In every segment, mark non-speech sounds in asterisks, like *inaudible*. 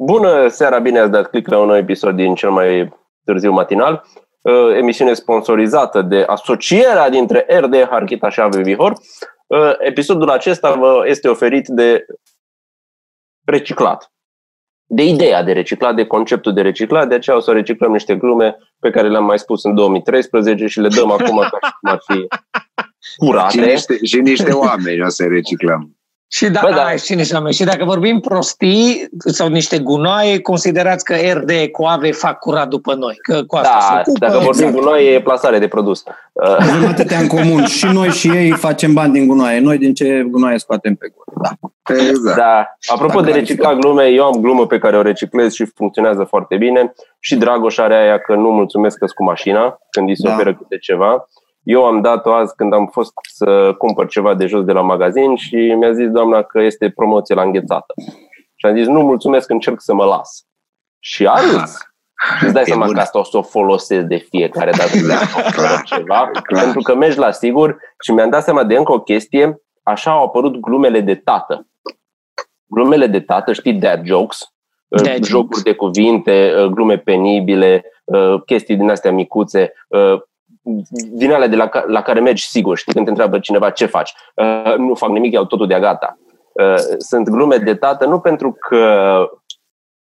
Bună seara, bine ați dat click la un nou episod din cel mai târziu matinal. Uh, emisiune sponsorizată de asocierea dintre RD, Harchita și Ave Vihor. Uh, episodul acesta vă este oferit de reciclat. De ideea de reciclat, de conceptul de reciclat, de aceea o să reciclăm niște glume pe care le-am mai spus în 2013 și le dăm acum ca și cum ar fi curate. Și niște, și niște oameni o să reciclăm. Și, da, Bă, da. Ai, și, și dacă vorbim prostii sau niște gunoaie, considerați că RD cu ave fac curat după noi. Că cu asta da, ocupă, dacă vorbim exact. gunoaie, e plasare de produs. Avem atâtea în comun. Și noi și ei facem bani din gunoaie. Noi din ce gunoaie scoatem pe gură. Da. Exact. da. Apropo de recicla glume, eu am glumă pe care o reciclez și funcționează foarte bine. Și Dragoș are aia că nu mulțumesc că cu mașina când îi se da. oferă câte ceva. Eu am dat-o azi când am fost să cumpăr ceva de jos de la magazin și mi-a zis doamna că este promoție la înghețată. Și am zis, nu, mulțumesc, încerc să mă las. Și a râs. Și *laughs* îți dai seama că asta o să o folosesc de fiecare dată de *laughs* ceva, pentru că mergi la sigur și mi-am dat seama de încă o chestie, așa au apărut glumele de tată. Glumele de tată, știi, dad jokes, dad jocuri jokes. de cuvinte, glume penibile, chestii din astea micuțe, din alea de la, la care mergi sigur, știi, când te întreabă cineva ce faci. Uh, nu fac nimic, iau totul de gata. Uh, sunt glume de tată nu pentru că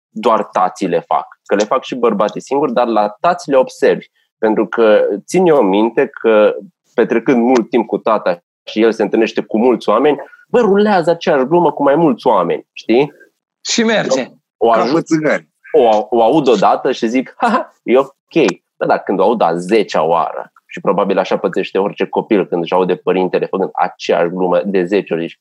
doar tații le fac, că le fac și bărbații singuri, dar la tați le observi. Pentru că țin eu minte că petrecând mult timp cu tata și el se întâlnește cu mulți oameni, bă, rulează aceeași glumă cu mai mulți oameni, știi? Și merge. O, o, ajut, o, o aud odată și zic, ha, e ok, da, dar când o aud a zecea oară, și probabil așa pățește orice copil când își aude părintele făcând aceeași glumă de 10 ori, zici,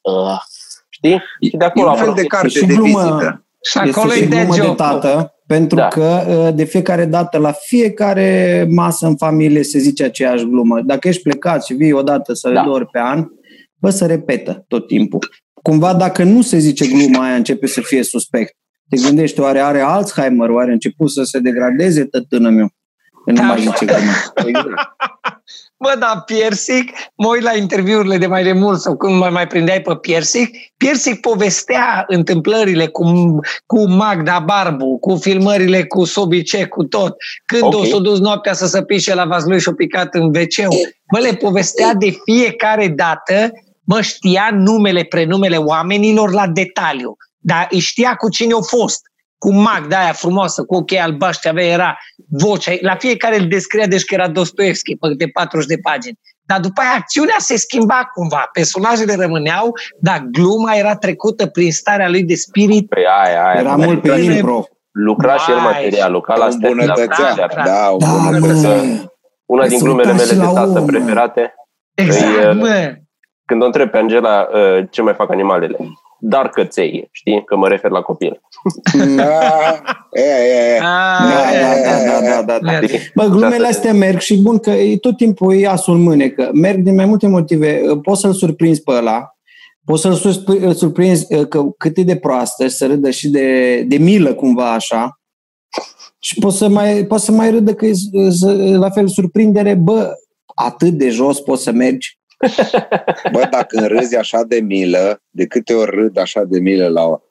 știi? Și de acolo e un fel de carte și de glumă, vizită. Și acolo este și glumă de tată, pentru da. că ă, de fiecare dată, la fiecare masă în familie se zice aceeași glumă. Dacă ești plecat și vii odată sau da. două ori pe an, bă, să repetă tot timpul. Cumva dacă nu se zice gluma aia, începe să fie suspect. Te gândești, oare are Alzheimer, oare a început să se degradeze tătână meu? Nu da. mai zice exact. Bă, da, Piersic, mă uit la interviurile de mai de mult sau când mai mai prindeai pe Piersic, Piersic povestea întâmplările cu, cu Magda Barbu, cu filmările cu Sobice, cu tot. Când okay. o s-a dus noaptea să se pișe la vaslui și-o picat în wc Mă, le povestea de fiecare dată, mă știa numele, prenumele oamenilor la detaliu. Dar îi știa cu cine au fost cu mag de aia frumoasă, cu ochii albaștri, avea, era vocea, la fiecare îl descria, deci că era Dostoevski, pe de 40 de pagini. Dar după aia acțiunea se schimba cumva, personajele rămâneau, dar gluma era trecută prin starea lui de spirit. Păi aia, aia, era mult pe el, bro. Lucra și el material, lucra la îmbunătățea, da, da, da, Una din glumele mele de tată preferate Exact, mă. Când o întreb pe Angela uh, ce mai fac animalele dar căței, știi? Că mă refer la copil. Da, da, da, da, Bă, glumele astea merg și bun că e tot timpul e asul în mânecă. Merg din mai multe motive. Poți să-l surprinzi pe ăla, poți să-l surprinzi că cât e de proastă și să râdă și de, de milă cumva așa. Și poți să mai, poți să mai râdă că e la fel surprindere, bă, atât de jos poți să mergi Bă, dacă râzi așa de milă, de câte ori râd așa de milă la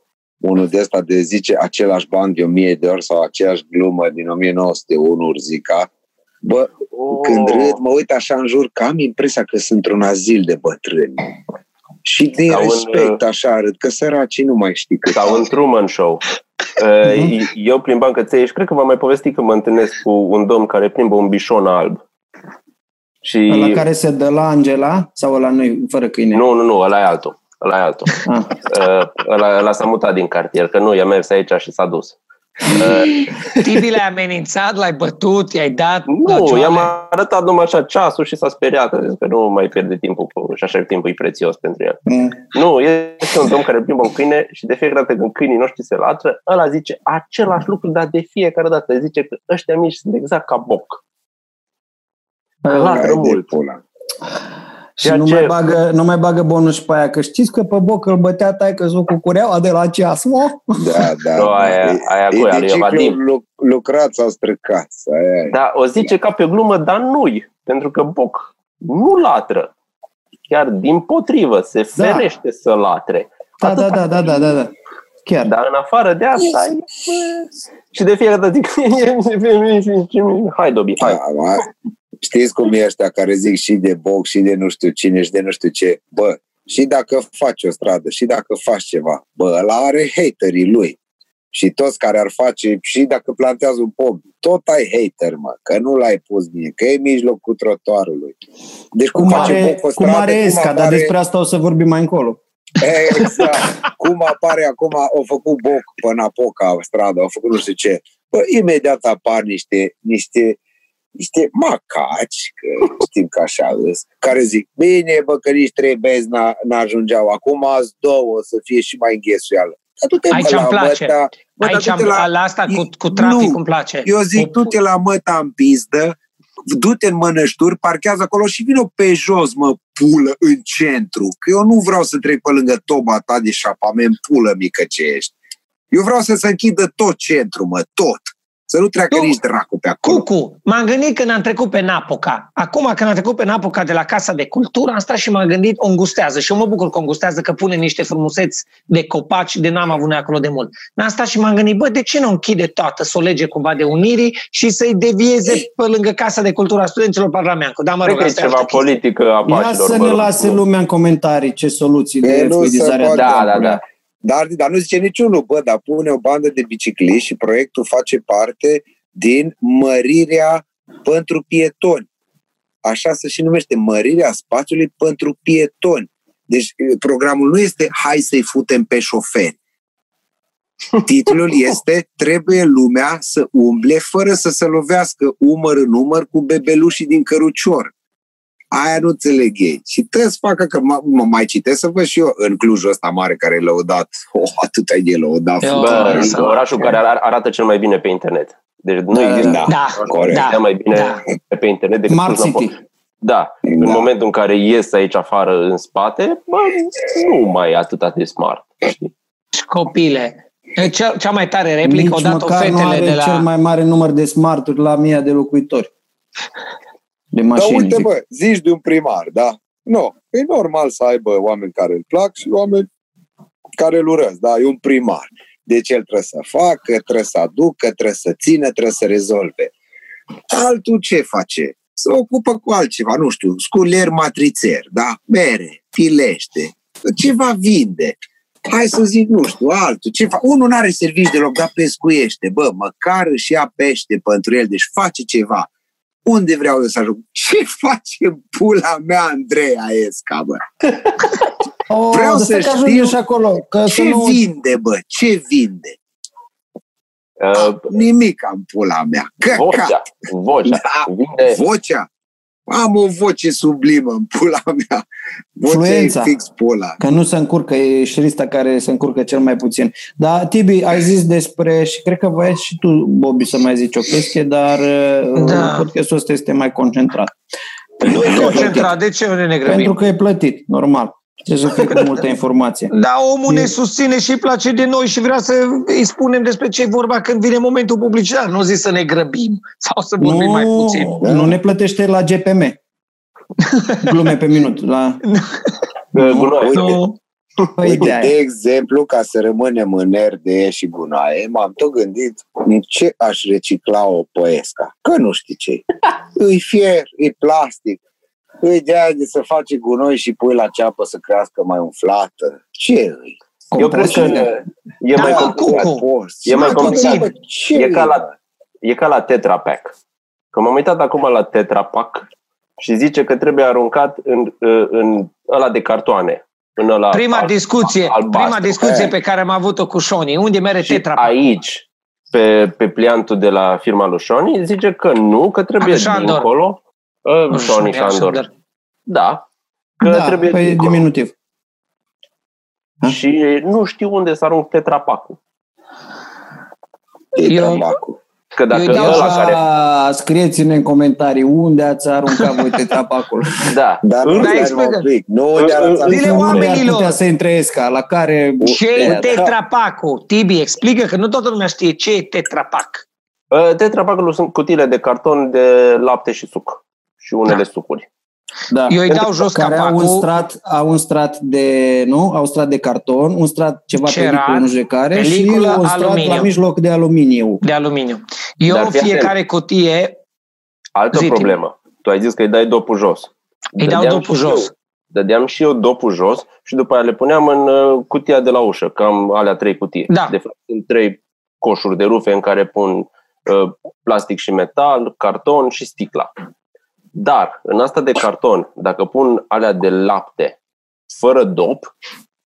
unul de ăsta de zice același bani de o mie de ori sau aceeași glumă din 1901, Urzica, bă, oh. când râd, mă uit așa în jur, că am impresia că sunt într-un azil de bătrâni. Și din sau respect, în, așa râd, că săracii nu mai știi cât. Sau în Truman Show. Uh, eu plimbam căței și cred că v-am mai povestit că mă întâlnesc cu un domn care plimbă un bișon alb. Și... La care se dă la Angela sau la noi fără câine? Nu, nu, nu, ăla e altul. Ăla e altul. Ah. Uh, ăla, ăla s-a mutat din cartier, că nu, i-a mers aici și s-a dus. Uh, Tibi l-ai amenințat, l-ai bătut, i-ai dat Nu, i-am arătat numai așa ceasul și s-a speriat. Zis că nu mai pierde timpul cu, și așa timpul e prețios pentru el. Mm. Nu, este un domn care plimbă un câine și de fiecare dată când câinii noștri se latră, ăla zice același lucru, dar de fiecare dată zice că ăștia mici sunt exact ca boc. Latră mult. Și nu, ce... mai bagă, nu mai bagă bonus pe aia, că știți că pe boc îl bătea tai că cu cureaua de la ceas, mă? Da, da. No, aia, aia cu aia, lui Vadim. lucrat sau stricat. Aia. Da, o zice ca pe glumă, dar nu-i, pentru că boc nu latră. Chiar din potrivă, se da. ferește da. să latre. Da, da, da, da, da, da, da. Chiar. Dar în afară de asta, e, și de fiecare dată zic, hai Dobi, hai. Da, Știți cum e ăștia care zic și de box, și de nu știu cine, și de nu știu ce. Bă, și dacă faci o stradă, și dacă faci ceva, bă, ăla are haterii lui. Și toți care ar face, și dacă plantează un pom, tot ai hater, mă, că nu l-ai pus bine, că e în mijlocul trotuarului. Deci cum, cum face are, stradă, cum are Esca, apare... dar despre asta o să vorbim mai încolo. Exact. cum apare acum, au făcut boc pe Napoca stradă, au făcut nu știu ce. Bă, imediat apar niște, niște niște macaci, că știm că așa îs, care zic, bine, bă, că nici trei bezi n-ajungeau, acum azi două să fie și mai înghesuială. Aici îmi place. Măta, bă, Aici am, la, la asta cu, cu trafic nu, îmi place. Eu zic, du-te la măta în pizdă, du-te în mănășturi, parchează acolo și vină pe jos, mă, pulă, în centru. Că eu nu vreau să trec pe lângă toba ta de șapament, pulă mică ce ești. Eu vreau să se închidă tot centru, mă, tot. Să nu treacă tu, nici dracu pe acolo. Cucu, m-am gândit când am trecut pe Napoca. Acum când am trecut pe Napoca de la Casa de Cultură, am stat și m-am gândit, o îngustează. Și eu mă bucur că o îngustează, că pune niște frumuseți de copaci de n-am avut acolo de mult. Am stat și m-am gândit, bă, de ce nu închide toată, să o lege cumva de unirii și să-i devieze pe lângă Casa de Cultură a Studenților Parlamentului. Da, mă rog, asta ceva politică a Ia să ne lase lumea în comentarii ce soluții de fluidizare. Da, da, da. Dar, dar nu zice niciunul, bă, dar pune o bandă de bicicliști și proiectul face parte din mărirea pentru pietoni. Așa se și numește, mărirea spațiului pentru pietoni. Deci programul nu este hai să-i futem pe șoferi. *laughs* Titlul este Trebuie lumea să umble fără să se lovească umăr în umăr cu bebelușii din cărucior. Aia nu înțeleg ei. Și trebuie să facă că mă, mă mai citesc să văd și eu în Clujul ăsta mare care e lăudat. *laughs* Oh, atât ai de lăudat. Bă, orașul care arată cel mai bine pe internet. Deci nu da, există da, da, da, mai bine da. pe internet decât Smart City. Da, da, în momentul în care ies aici afară în spate, bă, nu mai e atât de smart. Știi? Copile, cea, cea mai tare replică Nici odată fetele nu are de la... cel mai mare număr de smarturi la mii de locuitori. De mașini. Dar uite, bă, zici de un primar, da? Nu, e normal să aibă oameni care îl plac și oameni care îl urăsc, da? E un primar. Deci el trebuie să facă, trebuie să aducă, trebuie să țină, trebuie să rezolve. Altul ce face? Se ocupă cu altceva, nu știu, sculier matrițer, da? Mere, filește, ceva vinde. Hai să zic, nu știu, altul. Ce fa- Unul nu are servici deloc, dar pescuiește. Bă, măcar își ia pește pentru el, deci face ceva. Unde vreau eu să ajung? *laughs* Ce face pula mea Andreea Esca, bă? *laughs* Oh, vreau să știu și acolo, că ce nu... vinde, bă, ce vinde? Uh, Nimic am pula mea. Căcat. Vocea. Vocea. Da, vinde... vocea. Am o voce sublimă în pula mea. Vocea Fluența. fix pula. Că nu se încurcă, e șrista care se încurcă cel mai puțin. Dar, Tibi, ai zis despre, și cred că voi și tu, Bobby, să mai zici o chestie, dar uh, da. podcastul ăsta este mai concentrat. Nu e concentrat, de ce ne grăbim? Pentru că e plătit, normal. Trebuie să fie cu multă informație. *laughs* Da, omul ne susține și îi place de noi și vrea să îi spunem despre ce e vorba când vine momentul publicitar. Nu zic să ne grăbim sau să vorbim nu, mai puțin. Nu ne plătește la GPM. Glume pe minut. La... *laughs* nu, nu. Păi de, de exemplu, ca să rămânem în RDE și gunoaie, m-am tot gândit în ce aș recicla o poesca. Că nu știi ce *laughs* Îi fier, e plastic, îi de aia de să faci gunoi și pui la ceapă să crească mai umflată. Ce îi? Eu cred că e mai complicat. E mai complicat. E ca la, e ca la Tetra Pak. Că m-am uitat acum la Tetra Pak și zice că trebuie aruncat în, în ăla de cartoane. În ăla prima al, discuție, albastru. prima discuție pe care am avut-o cu Shoni. Unde merge și Tetra Pak? aici, pe, pe pliantul de la firma lui Shoni, zice că nu, că trebuie dincolo Uh, Sony Sandor. Da. Că da, trebuie păi diminutiv. Și nu știu unde să arunc tetrapacul. Tetrapacul. Că dacă Eu ăla la... care... Scrieți-ne în comentarii unde ați aruncat voi tetrapacul. *laughs* da. Dar nu da, un pic. Nu unde Dile oamenilor. Ar putea să intre esca, la care... Ce e tetrapacul? Tibi, explică că nu toată lumea știe ce e tetrapac. Tetrapacul sunt cutiile de carton de lapte și suc și unele da. sucuri. Da. Eu îi dau jos care capacul. Au un, strat, au un strat de, nu? Au un strat de carton, un strat ceva Cerat, peliculă, nu știu care, și un strat aluminiu. la mijloc de aluminiu. De aluminiu. Eu Dar fiecare cutie... Altă zi problemă. Tu ai zis că îi dai dopul jos. Îi dau dopul jos. Eu, dădeam și eu dopul jos și după aia le puneam în uh, cutia de la ușă, cam alea trei cutii. Da. De fapt, sunt trei coșuri de rufe în care pun uh, plastic și metal, carton și sticla. Dar în asta de carton, dacă pun alea de lapte fără dop,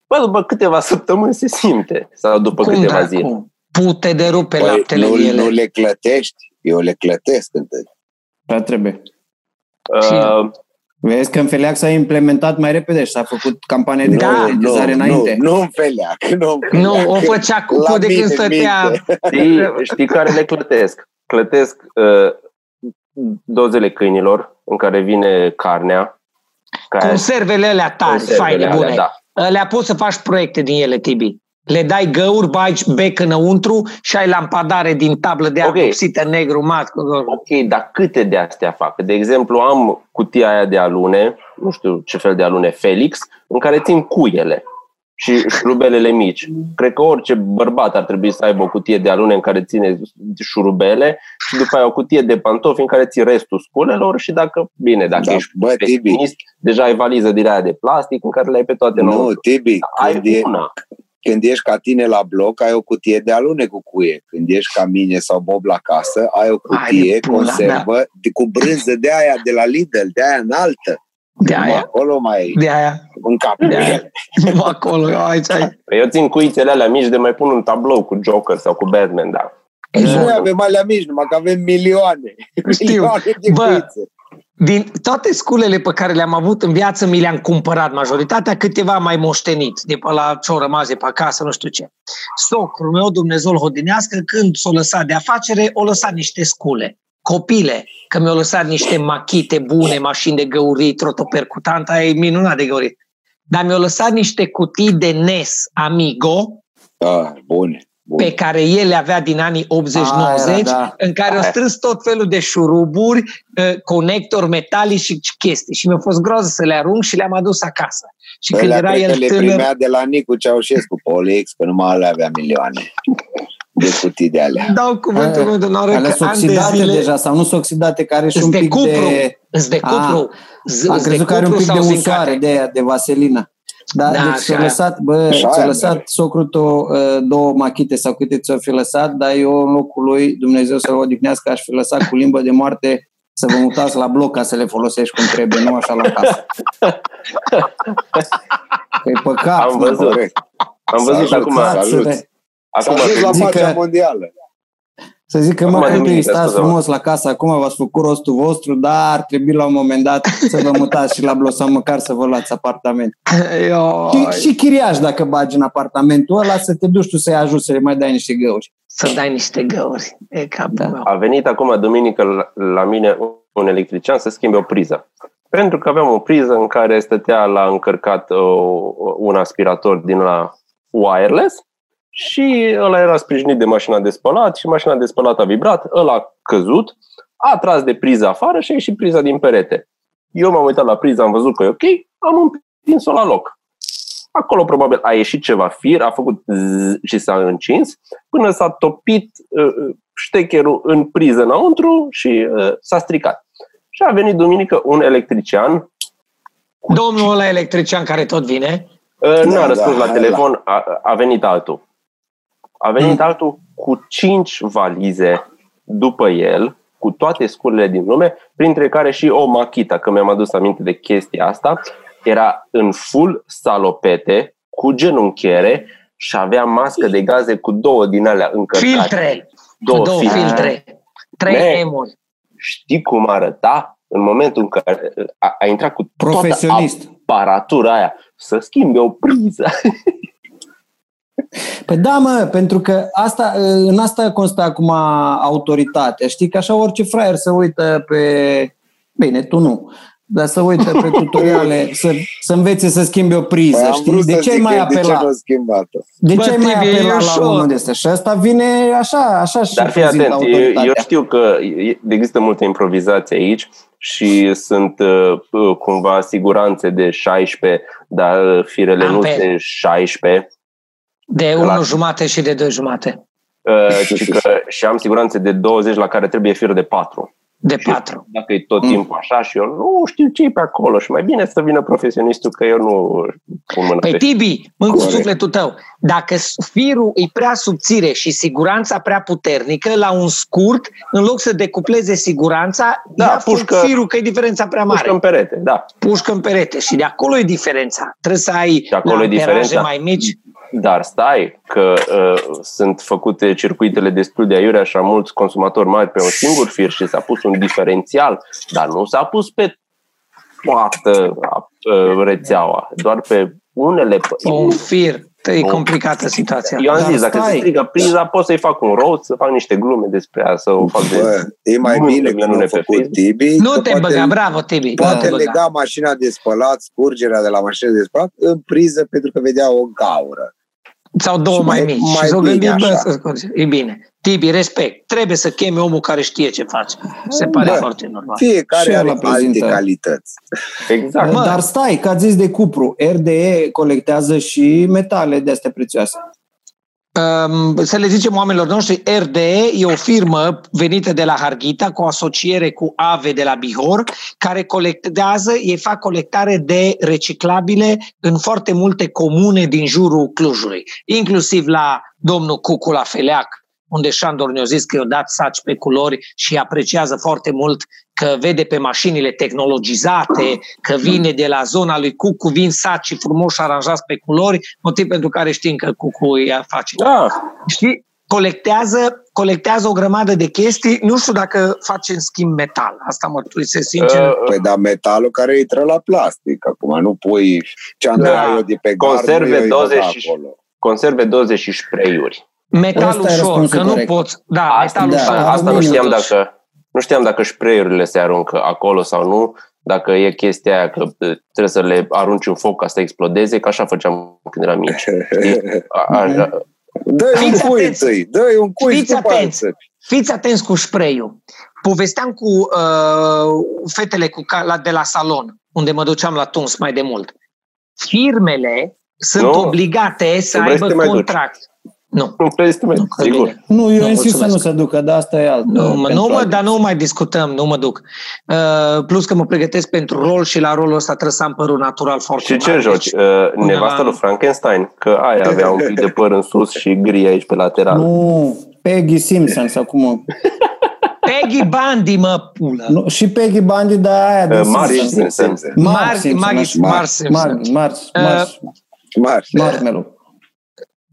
bă, după câteva săptămâni se simte sau după Cum câteva zile. Pute de rupe păi, laptele nu, ele. nu le clătești, eu le clătesc întâi. Da, trebuie. Uh, Vezi că în Feleac s-a implementat mai repede și s-a făcut campanie de da. conștientizare nu, înainte. Nu, nu în Feleac. Nu, în Feleac. nu o făcea cu de când stătea. Știi, știi care le clătesc? Clătesc uh, dozele câinilor în care vine carnea. Care Conservele alea tari, faine, bune. Alea, da. Le-a pus să faci proiecte din ele, Tibi. Le dai găuri, bagi bec înăuntru și ai lampadare din tablă de okay. vopsită negru mat. Ok, dar câte de astea fac? De exemplu, am cutia aia de alune, nu știu ce fel de alune, Felix, în care țin cuiele și șurubelele mici. Cred că orice bărbat ar trebui să aibă o cutie de alune în care ține șurubele și după aia o cutie de pantofi în care ții restul sculelor și dacă, bine, dacă da, ești bă, Tibi. deja ai valiză din aia de plastic în care le ai pe toate. Nu, Tibi, ai una. Când ești ca tine la bloc, ai o cutie de alune cu cuie. Când ești ca mine sau Bob la casă, ai o cutie, ai conservă, de, cu brânză de aia de la Lidl, de aia înaltă. De aia? Acolo mai de aia. un cap de aia. acolo, aici ai. Păi eu țin cuițele alea mici de mai pun un tablou cu Joker sau cu Batman, da. Și noi avem alea mici, numai că avem milioane. Știu. Milioane de Bă, cuițe. Din toate sculele pe care le-am avut în viață, mi le-am cumpărat majoritatea, câteva mai moștenit, de pe la ce-o rămas de pe acasă, nu știu ce. Socrul meu, Dumnezeu-l hodinească, când s-o lăsat de afacere, o lăsat niște scule. Copile, că mi-au lăsat niște machite bune, mașini de găurit, trotopercutant, aia e minunat de găurit. Dar mi-au lăsat niște cutii de NES Amigo, ah, bune pe care el le avea din anii 80-90, da. în care au strâns tot felul de șuruburi, uh, conectori metalici și chestii. Și mi-a fost groază să le arunc și le-am adus acasă. Și când era el le tânăr... primea de la Nicu Ceaușescu, Polix, că numai le avea milioane de cutii de alea. Dau cuvântul meu de onoare că sunt oxidate de zile... deja sau nu sunt oxidate, care și un pic cupru, de... de cupru. A, am crezut că are un pic de usoare de aia, de vaselină. Da, da deci ți-a lăsat, bă, ți-a lăsat socrul tău uh, două machite sau câte ți-o fi lăsat, dar eu în locul lui, Dumnezeu să-l odihnească, aș fi lăsat cu limbă de moarte să vă mutați la bloc ca să le folosești cum trebuie, nu așa la casă. e *laughs* păcat. Am văzut. Am văzut acum. Salut. Acum, la pacea mondială. Să zic că mă copii, stați frumos la casă, acum v-ați făcut rostul vostru, dar ar trebui la un moment dat să vă mutați și la Blos sau măcar să vă luați apartament. *laughs* Și, și chiriaș dacă bagi în apartamentul ăla să te duci tu să-i ajuți să le mai dai niște găuri. Să dai niște găuri. E da. Meu. A venit acum duminică la mine un electrician să schimbe o priză. Pentru că aveam o priză în care stătea la încărcat o, un aspirator din la wireless și ăla era sprijinit de mașina de spălat și mașina de spălat a vibrat, ăla a căzut, a tras de priza afară și a ieșit priza din perete. Eu m-am uitat la priză, am văzut că e ok, am împins-o la loc. Acolo probabil a ieșit ceva fir, a făcut zzz și s-a încins, până s-a topit uh, ștecherul în priză înăuntru și uh, s-a stricat. Și a venit duminică un electrician. Domnul ăla electrician care tot vine? Uh, nu a da, răspuns da, la telefon, a, a venit altul. A venit mm. altul cu cinci valize după el, cu toate scurile din lume, printre care și o machita, că mi-am adus aminte de chestia asta, era în full salopete, cu genunchiere și avea mască de gaze cu două din alea încărcate. Filtre! Două, cu două filtre. filtre. Trei emuri. Știi cum arăta? În momentul în care a, a intrat cu Profesionist. toată aparatura aia să schimbe o priză. *laughs* Păi da, mă, pentru că asta, în asta constă acum autoritatea. Știi că așa orice fraier se uită pe... Bine, tu nu. dar să uite pe *laughs* tutoriale, să, să învețe să schimbe o priză, Păi am știi? vrut De să ce ai zic mai că De ce apelat? nu schimbat-o? De Bă, ce ai mai Tibi, e apelat la ușor. unul de ăsta? Și asta vine așa, așa și Dar fii prezintă atent, eu, eu autoritatea. știu că e- există multe improvizații aici și sunt uh, uh, cumva siguranțe de 16, dar uh, firele nu Amper. de 16, De Clar. 1 jumate și de 2 jumate. uh, ci că, și am siguranțe de 20 la care trebuie fir de 4. De Și 4. Dacă e tot Mm. timpul așa și eu nu știu ce e pe acolo și mai bine să vină profesionistul că eu nu pun mână Păi pe Tibi, mâncu Corect. sufletul tău, dacă firul e prea subțire și siguranța prea puternică, la un scurt, în loc să decupleze siguranța, Da, ia pușcă- firul că e diferența prea mare. pușcă în perete, da. Pușcă în perete și de acolo e diferența. Trebuie să ai Și acolo la e amperaje diferența. mai mici. Dar stai că uh, sunt făcute circuitele destul de aiurea și am mulți consumatori mari pe un singur fir și s-a pus un diferențial, dar nu s-a pus pe toată uh, rețeaua, doar pe unele. Un fir. E Oh. complicată situația. Eu am Dar zis, dacă stai. se strigă priza, pot să-i fac un roast, să fac niște glume despre ea, să o fac de... Bă, e mai Multe bine că minune nu a pe făcut Facebook. Tibi. Nu că te poate- băga, bravo Tibi. Nu Poate te băga. lega mașina de spălat, scurgerea de la mașina de spălat în priză pentru că vedea o gaură. Sau două Și mai, mai- mici. mai și s-o bine gândit, bă, așa. să scoți. E bine. Tibi, respect. Trebuie să chemi omul care știe ce face. Se pare Da. foarte normal. Fiecare Și are ăla prezintă. alte calități. Exact. Mă. Dar stai, că ați zis de cupru. RDE colectează și metale de astea prețioase. Um, să le zicem oamenilor noștri, RDE e o firmă venită de la Harghita cu o asociere cu AVE de la Bihor, care colectează, ei fac colectare de reciclabile în foarte multe comune din jurul Clujului, inclusiv la domnul Cucu la Feleac, unde Șandor ne-a zis că i-a dat saci pe culori și apreciază foarte mult că vede pe mașinile tehnologizate, că vine de la zona lui Cucu, vin saci frumos aranjați pe culori, motiv pentru care știm că Cucu ea face. Da, Știi? Colectează, colectează o grămadă de chestii, nu știu dacă face în schimb metal. Asta mă mărturisesc sincer. uh, Păi da, metalul care intră la plastic. Acum nu pui ce am Da. da. eu de pe gard, Conserve nu eu îi bag 20 acolo. conserve 20 și spray-uri. metal ăsta e ușor, răspunsul că nu corect. poți. Da, Asta, metal da, ușor. asta, asta nu aluminiu știam totuși. dacă nu știam dacă spray-urile se aruncă acolo sau nu, dacă e chestia aia că uh, trebuie să le arunci în foc ca să explodeze, că așa făceam când eram mici. A, a, a, Dă-i un Fiți cui atenți. întâi, dă-i un cui Fiți și după aia atenți. să- Fiți atenți cu spray-ul. Povesteam cu uh, fetele cu ca, la, de la salon, unde mă duceam la tuns mai de mult. Firmele sunt Nu. obligate să Nu vrei să aibă te mai duci. Contract. Nu. nu vrei să te mai Nu, că sigur. bine. Nu, eu Nu, insist să nu mulțumesc. se ducă, dar asta e alt. Nu, mă, pentru nu mă, alt. dar nu mai discutăm, nu mă duc. Uh, plus că mă pregătesc pentru rol și la rolul ăsta trebuie să am părul natural foarte Și ce mare, joci? deci- Uh, undeva- nevasta lui Frankenstein? Că aia avea un pic de păr în sus și gri aici pe lateral. Nu, Peggy Simpson sau cum o... Peggy Bundy, mă, pulă. Nu, și Peggy Bundy, dar aia de Uh, Marge Simpson. Simpson. Mar- Marge Simpson, Maggie- așa. Mar Simpson. Mar, Mar, Uh, Mar, Mari. Marshmallow.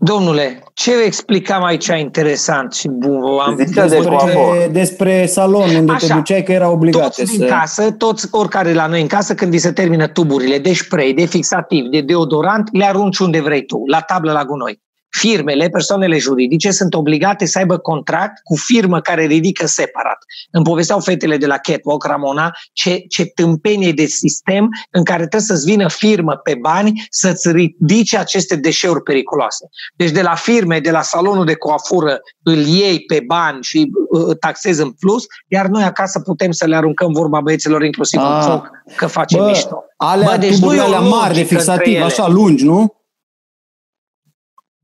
Domnule, ce explicam aici interesant și bun? Am Zicea de despre- coafor. Despre, despre salon, unde te Așa. duceai că era obligate toți din să... casă, toți, oricare la noi în casă, când vi se termină tuburile de spray, de fixativ, de deodorant, le arunci unde vrei tu, la tablă la gunoi. Firmele, persoanele juridice sunt obligate să aibă contract cu firmă care ridică separat. Îmi povesteau fetele de la Catwalk, Ramona, ce, ce tâmpenie de sistem în care trebuie să-ți vină firmă pe bani să-ți ridice aceste deșeuri periculoase. Deci de la firme, de la salonul de coafură, îl iei pe bani și uh, taxezi în plus, iar noi acasă putem să le aruncăm vorba băieților inclusiv Ah. în foc, că facem Bă, mișto. alea, Bă, deci tuburile nu e o alea mari de logică între fixativ, ele. așa lungi, nu?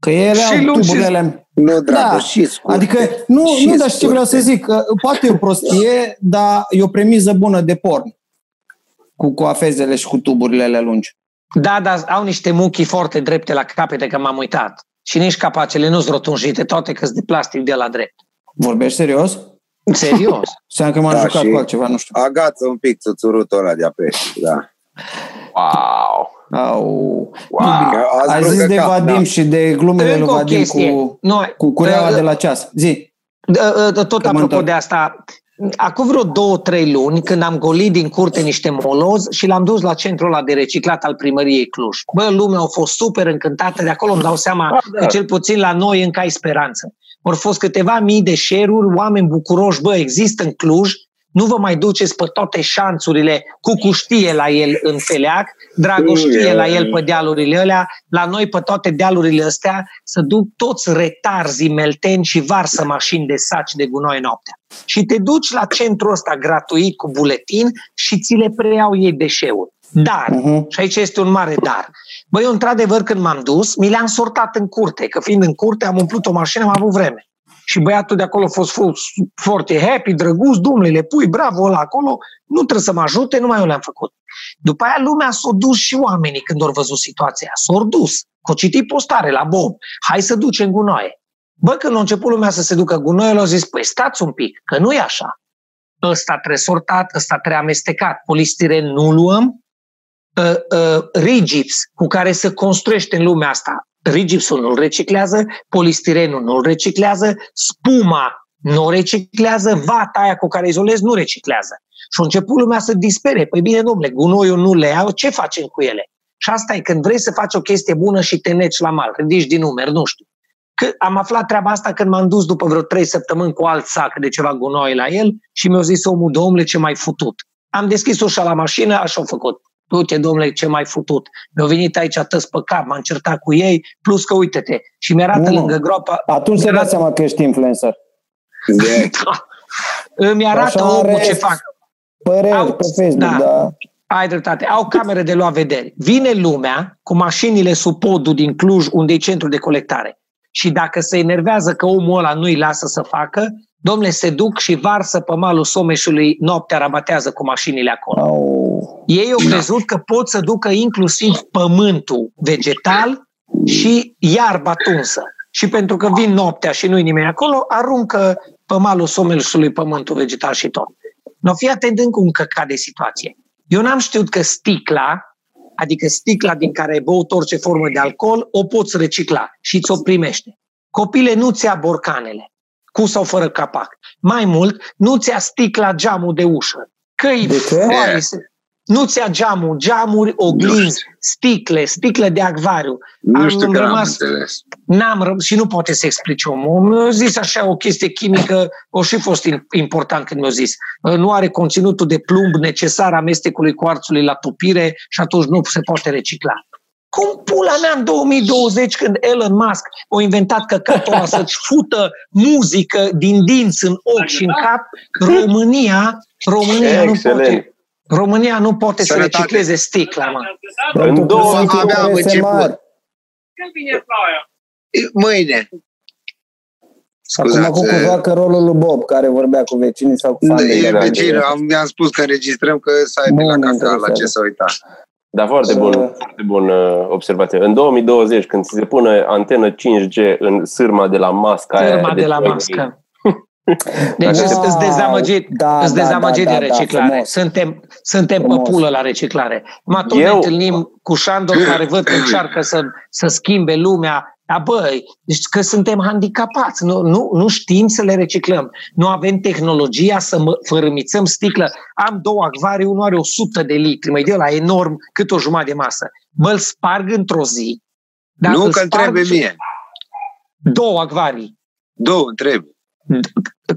Că ele Și au lungi și- tuburile alea... Nu, dragă, Da. și scurte. Adică, nu, Și nu, dar știi ce vreau să scurte. zic? Că poate e o prostie, dar e o premiză bună de porn. Cu coafezele și cu tuburile alea lungi. Da, dar au niște muchii foarte drepte la capete, că m-am uitat. Și nici capacele nu sunt rotunjite, toate că sunt de plastic de la drept. Vorbești serios? Serios. *laughs* Seamnă că m-am Da, jucat și- cu altceva, nu știu. Agață un pic țuțurutul ăla de apeși, da. Wow! Au. Wow! Că ați Ați vrut zis că de cap, Vadim da. și de glumele lui Încă o Vadim chestie. cu, Noi, cu cureaua uh, de la ceas. Zi. Uh, uh, Tot Că mă apropo întorc. de asta, acum vreo două, trei luni, când am golit din curte niște moloz și l-am dus la centrul ăla de reciclat al primăriei Cluj. Bă, lumea a fost super încântată, de acolo îmi dau seama Ah, da. că cel puțin la noi încă ai speranță. Au fost câteva mii de share-uri, oameni bucuroși, bă, există în Cluj, nu vă mai duceți pe toate șanțurile cu cuștie la el în Feleac, dragoștie la el pe dealurile alea, la noi pe toate dealurile astea să duc toți retarzii melteni și varsă mașini de saci de gunoi noaptea. Și te duci la centrul ăsta gratuit cu buletin și ți le preiau ei deșeuri. Dar, uh-huh. și aici este un mare dar. Băi, eu într-adevăr când m-am dus, mi le-am sortat în curte, că fiind în curte am umplut o mașină, am avut vreme. Și băiatul de acolo a fost foarte happy, drăguț, domnule, le pui, bravo ăla acolo, nu trebuie să mă ajute, numai eu le-am făcut. După aia lumea s-a dus și oamenii când au văzut situația. S-au dus. Cu citit postare la Bob. Hai să ducem gunoaie. Bă, când a început lumea să se ducă gunoaiele, au zis, păi stați un pic, că nu e așa. Ăsta trebuie sortat, ăsta trebuie amestecat. Polistiren nu luăm, uh, uh, rigips cu care se construiește în lumea asta rigipsul nu-l reciclează, polistirenul nu-l reciclează, spuma nu reciclează, vata aia cu care izolezi nu reciclează. Și a început lumea să dispere. Păi bine, domnule, gunoiul nu le iau, ce facem cu ele? Și asta e când vrei să faci o chestie bună și te neci la mal, ridici din numeri, nu știu. Că am aflat treaba asta când m-am dus după vreo trei săptămâni cu alt sac de ceva gunoi la el și mi-a zis omul, domnule, ce mai futut. Am deschis ușa la mașină, așa au făcut du-te, domnule, ce mai futut. Mi-au venit aici atâți pe cap, m-am certat cu ei, plus că uite-te. Și mi-arată nu, lângă groapa... Atunci se dă seama că ești influencer. da. Îmi arată Așa omul ce fac. Păreri Au, pe Facebook, da. da. Ai dreptate. Au camere de luat vederi. Vine lumea cu mașinile sub podul din Cluj, unde e centru de colectare. Și dacă se enervează că omul ăla nu-i lasă să facă, domnule, se duc și varsă pe malul Someșului, noaptea rabatează cu mașinile acolo. Oh. Ei au crezut că pot să ducă inclusiv pământul vegetal și iarba tunsă. Și pentru că vin noaptea și nu-i nimeni acolo, aruncă pe malul Someșului pământul vegetal și tot. Nu fi atent încă un căcat de situație. Eu n-am știut că sticla, adică sticla din care ai băut orice formă de alcool, o poți recicla și ți-o primește. Copile, nu ți borcanele cu sau fără capac. Mai mult, nu ți-a sticla geamul de ușă. Că e nu ți-a geamul, geamuri, oglinzi, sticle, sticle de acvariu. Nu am știu că rămas, am înțeles. N-am răm- și nu poate să explice omul. Mi-a zis așa o chestie chimică, o și fost important când mi-a zis. Nu are conținutul de plumb necesar amestecului cuarțului la tupire și atunci nu se poate recicla. Cum pula mea în 2020 când Elon Musk a inventat căcatul ăla *laughs* să-ți fută muzică din dinți în ochi și în cap, România, România nu poate. România nu poate Sănătate. să recicleze sticla, mă. În două abia am început. Când vine ploaia? Mâine. Scuzați. Acum cu joacă rolul lui Bob, care vorbea cu vecinii sau cu familie. E vecinul, am, mi-am spus că înregistrăm că să ai la cafea, la ce să uita. Da, foarte bun, foarte bun uh, observație. În 2020, când se pune antenă 5G în sârma de la masca Sârma aia, de, de la mască. Deci da, îți dezamăgit, da, îți dezamăgit da, da, de da, reciclare. Da, suntem suntem pe pulă la reciclare. Mă tot Eu... ne întâlnim cu Șandor care văd că încearcă să, să schimbe lumea. Dar băi, deci că suntem handicapați, nu, nu, nu știm să le reciclăm. Nu avem tehnologia să mă, fărâmițăm sticlă. Am două acvarii, unul are 100 de litri, mai de la enorm, cât o jumătate de masă. Bă, îl sparg într-o zi. Nu că trebuie mie. Două acvarii. Două, trebuie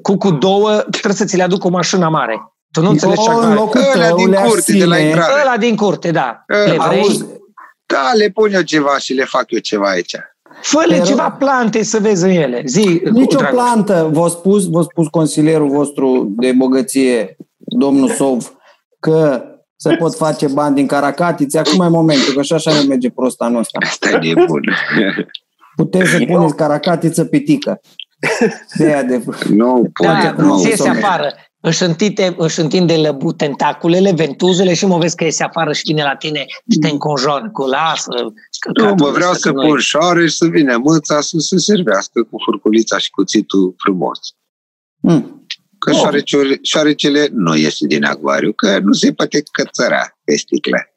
cu, cu două, trebuie să ți le aduc o mașină mare. Tu nu înțelegi ce Ăla din curte, de la intrare. Ăla din curte, da. Le vrei? Da, le pun eu ceva și le fac eu ceva aici. Fă-le ceva plante să vezi în ele. Zi, Nici o plantă. V-a spus, v-a spus consilierul vostru de bogăție, domnul Sov, că se pot face bani din caracatiți. Acum e momentul, că și așa ne merge prost anul ăsta. Asta e nebun. Puteți să puneți caracatiță pitică. De *laughs* adevăr. Nu poate. Da, nu, iese afară. Își întinde, își întinde lăbu, tentaculele, ventuzele și mă vezi că iese afară și vine la tine și te înconjoară cu lasă. Nu, mă vreau să pun șoare și să vină mâța să se servească cu furculița și cuțitul frumos. Mm. Că oh. șoarecele nu iese din acvariu, că nu se poate cățăra pe sticle.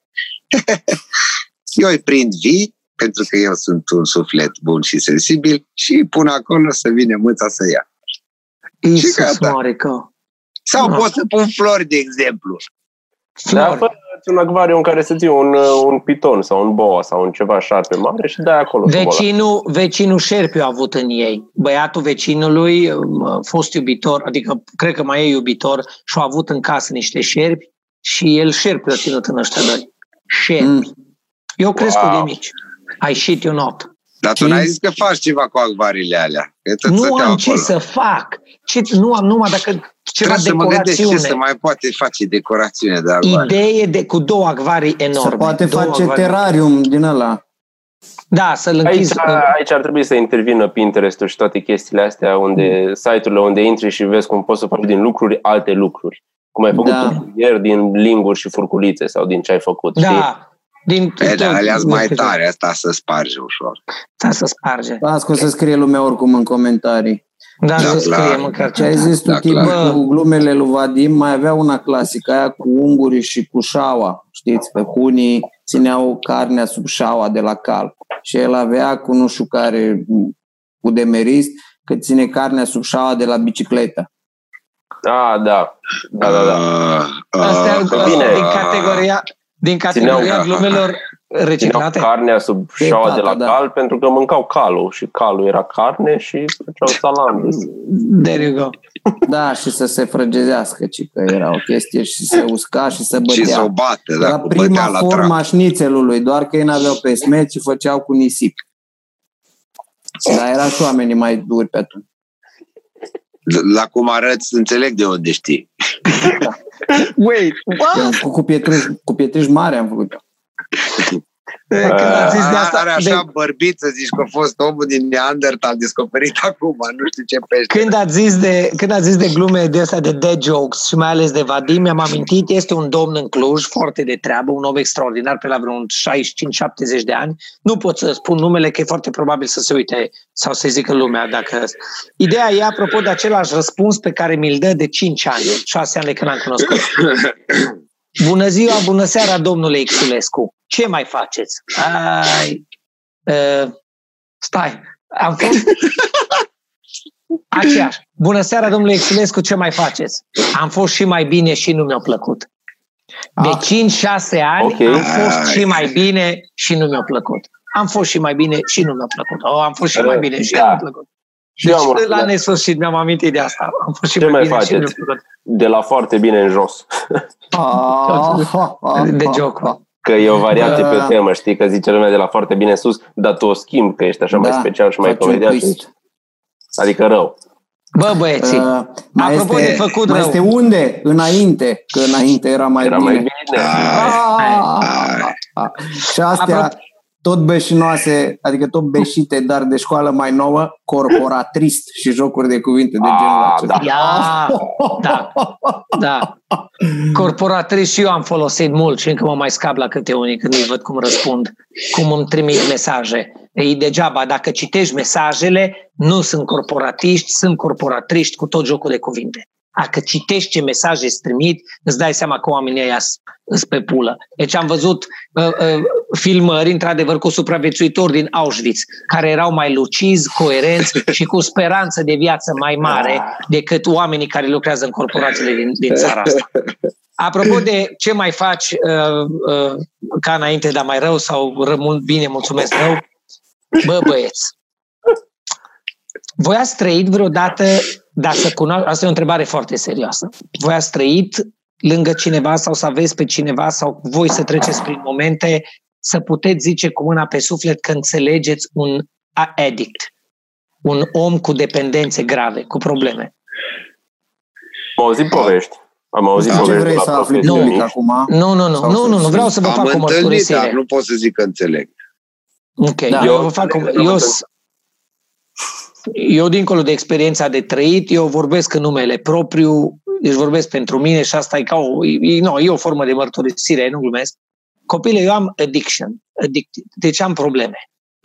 *laughs* Eu îi prind vii, pentru că eu sunt un suflet bun și sensibil și îi pun acolo să vină mâța să ia. Iisus și gata. Marică. Sau no. pot să pun flori, de exemplu. Flori. Da, fă un acvariu în care să ții un, uh, un piton sau un boa sau un ceva șarpe mare și dai acolo. Vecinul, vecinul Șerpiu a avut în ei. Băiatul vecinului, um, fost iubitor, adică cred că mai e iubitor și a avut în casă niște șerpi și el șerpi a ținut în ăștia doi. Șerpi. Mm. Eu cresc wow. de mici. I shit you not. Dar tu n-ai zis că faci ceva cu acvariile alea. Nu am acolo. ce să fac. Ce, nu am numai dacă ceva Trebuie decorațiune. să mă ce să mai poate face decorațiune de acvarii. Idee de, cu două acvarii enorme. Se poate două face acvarii. terarium din ăla. Da, să-l închizi. Aici, aici ar trebui să intervină Pinterest-ul și toate chestiile astea, unde site-urile unde intri și vezi cum poți să faci din lucruri alte lucruri. Cum ai făcut da. ieri din linguri și furculițe sau din ce ai făcut. Da, știi? Din, e, de alea mai tare, asta să sparge ușor. Asta să sparge. Las că o să scrie lumea oricum în comentarii. Da, da să scrie măcar ce ai zis tu, da, cu glumele lui Vadim, mai avea una clasică, aia cu ungurii și cu șaua. Știți, pe hunii țineau carnea sub șaua de la cal. Și el avea cu nu știu care, cu demerist, că ține carnea sub șaua de la bicicletă. Da, da. Da, da, da. Uh, Astea uh, din categoria din categoria glumelor reciclate? carnea sub șaua de la da. cal pentru că mâncau calul și calul era carne și făceau salam. There you go. Da, și să se frăgezească, ci că era o chestie și se usca și se bătea. Și să o bate, da, era prima forma șnițelului, doar că ei n-aveau pe smet și făceau cu nisip. Dar era și oamenii mai duri pe atunci. La cum arăți, înțeleg de unde știi. Wait, what? Cu, cu, pietriș, cu pietriș mare am făcut. Când a zis de asta, are așa de... bărbit să zici că a fost omul din Neandertal descoperit *laughs* acum, nu știu ce pește. Când a zis de, când a zis de glume de asta de dead jokes și mai ales de Vadim, mi-am amintit, este un domn în Cluj, foarte de treabă, un om extraordinar pe la vreun 65-70 de ani. Nu pot să spun numele, că e foarte probabil să se uite sau să zică lumea dacă... Ideea e apropo de același răspuns pe care mi-l dă de 5 ani, 6 ani de când am cunoscut. *coughs* Bună ziua, bună seara, domnule Xulescu. Ce mai faceți? Ai, uh, stai, am fost... Aceeași. Bună seara, domnule Xulescu, ce mai faceți? Am fost și mai bine și nu mi-a plăcut. De 5-6 ani okay. am fost și mai bine și nu mi-a plăcut. Am fost și mai bine și nu mi-a plăcut. Oh, am fost și mai bine și da. nu mi-a plăcut. Deci eu la nesfârșit mi-am amintit de asta. Am fost și Ce mai, mai bine faceți? și nu De la foarte bine în jos. *laughs* de joc. Că e o variație pe temă, știi? Că zice lumea de la foarte bine sus, dar tu o schimbi, că ești așa da, mai special și mai comediat. Adică rău. Bă, băieții, uh, mai apropo este, de făcut mai rău. este unde? Înainte, că înainte era mai era bine. Mai bine. Ah, ah, ah. Și astea, Apro- tot beșinoase, adică tot beșite, dar de școală mai nouă, corporatrist și jocuri de cuvinte de genul Ah, acesta. da. Da, da, da. Corporatrist și eu am folosit mult și încă mă mai scap la câte unii când îi văd cum răspund, cum îmi trimit mesaje. Ei degeaba, dacă citești mesajele, nu sunt corporatiști, sunt corporatriști cu tot jocul de cuvinte. Dacă citești ce mesaje îți trimit, îți dai seama că oamenii ăia sunt pe pulă. Deci am văzut uh, uh, filmări, într-adevăr, cu supraviețuitori din Auschwitz, care erau mai lucizi, coerenți *laughs* și cu speranță de viață mai mare decât oamenii care lucrează în corporațiile din, din țara asta. Apropo de ce mai faci uh, uh, ca înainte, dar mai rău sau rămân bine, mulțumesc rău, bă băieți, voi ați trăit vreodată, dar să cunoaște, asta e o întrebare foarte serioasă, voi ați trăit lângă cineva sau să aveți pe cineva sau voi să treceți prin momente să puteți zice cu mâna pe suflet că înțelegeți un addict, un om cu dependențe grave, cu probleme. Am auzit povești. Am auzit Da, ce povești vrei de să la afli profesioniști. public acum? Nu, nu, nu, Sau nu, să- nu, nu, vreau să vă Am fac o întâlnit, dar mărturisire. nu pot să zic că înțeleg. Ok, Da. eu Eu vă fac, înțeleg, eu, am s- eu dincolo de experiența de trăit, eu vorbesc în numele propriu, deci vorbesc pentru mine și asta e ca o, e, no, e o formă de mărturisire, nu glumesc. Copile, eu am addiction, addicted, deci am probleme.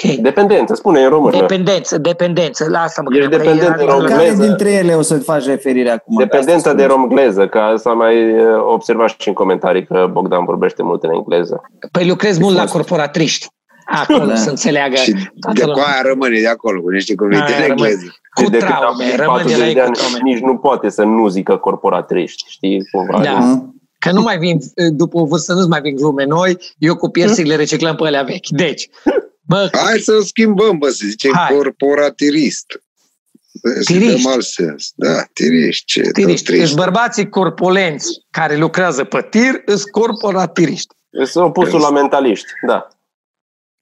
Okay. Dependență, spune în română. Dependență, dependență, la asta mă Ești gândeam, că dependent era- de La română. care Engleză. dintre ele o să faci referire acum? Dependența Asta de spune. romgleză, că s-a mai uh, observat și în comentarii că Bogdan vorbește mult în engleză. Păi lucrez mult la corporatriști. Acolo Da. să înțeleagă Și toată de lumea. cu aia rămâne de acolo, cu niște cuvinte Aia în rămâne. engleză. Cu Și de cât am traume, venit rămâne la 40 ei de cu ani, traume. nici nu poate să nu zică corporatriști, știi? Cumva. Da. Mhm. Că nu mai vin, după o vârstă nu mai vin glume noi, eu cu piercing le reciclăm pe alea vechi. Deci, bă, *laughs* Hai să schimbăm, bă, să zicem hai. corporatirist. Să dăm alt sens. Da, tiriști. Ce tiriști. Deci bărbații corpulenți care lucrează pe tir sunt corporatiriști. Sunt opusul la mentaliști, da.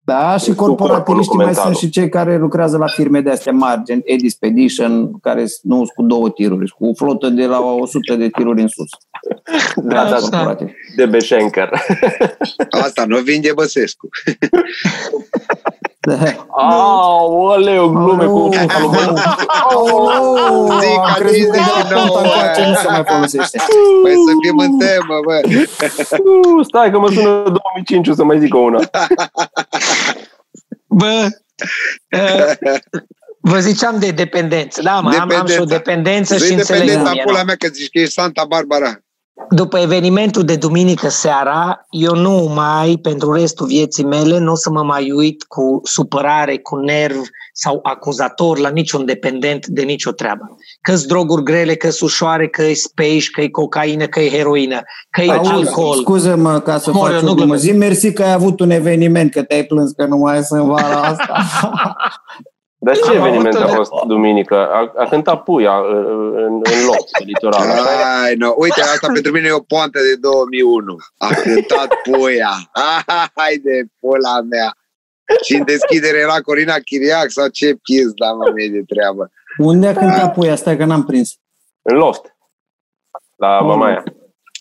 Da, și corporativiștii mai sunt și cei care lucrează la firme de astea mari, gen Edispedition, care nu sunt cu două tiruri, cu o flotă de la 100 de tiruri în sus. *laughs* Da, da, da. De Beșenker. Asta nu vinde Băsescu. *laughs* Aoleu, glume cu Zic, am crezut că nu se mai folosește. Păi să fim în temă, bă. Stai că mă sună 2005 o să mai zic una. Bă, Vă ziceam de dependență. Da, mă, am, am și o dependență și înțeleg. Dependența, pula mea, că zici că e Santa Barbara după evenimentul de duminică seara, eu nu mai, pentru restul vieții mele, nu o să mă mai uit cu supărare, cu nerv sau acuzator la niciun dependent de nicio treabă. Că-s droguri grele, că-s ușoare, că e space, că e cocaină, că e heroină, că e alcool. Scuză-mă ca să Mor, faci o glumă. Zi mersi că ai avut un eveniment, că te-ai plâns că nu mai sunt vara asta. *laughs* Dar ce eveniment a fost duminică? A, a cântat Puia în, în loc, pe litoral. Ai, no. Uite, asta *laughs* pentru mine e o poantă de 2001. A cântat Puia. *laughs* Hai de pula mea. Și în deschidere era Corina Chiriac sau ce pies, da, mă, mie de treabă. Unde a cântat Puia? Stai că n-am prins. În loft. La oh. Mamaia.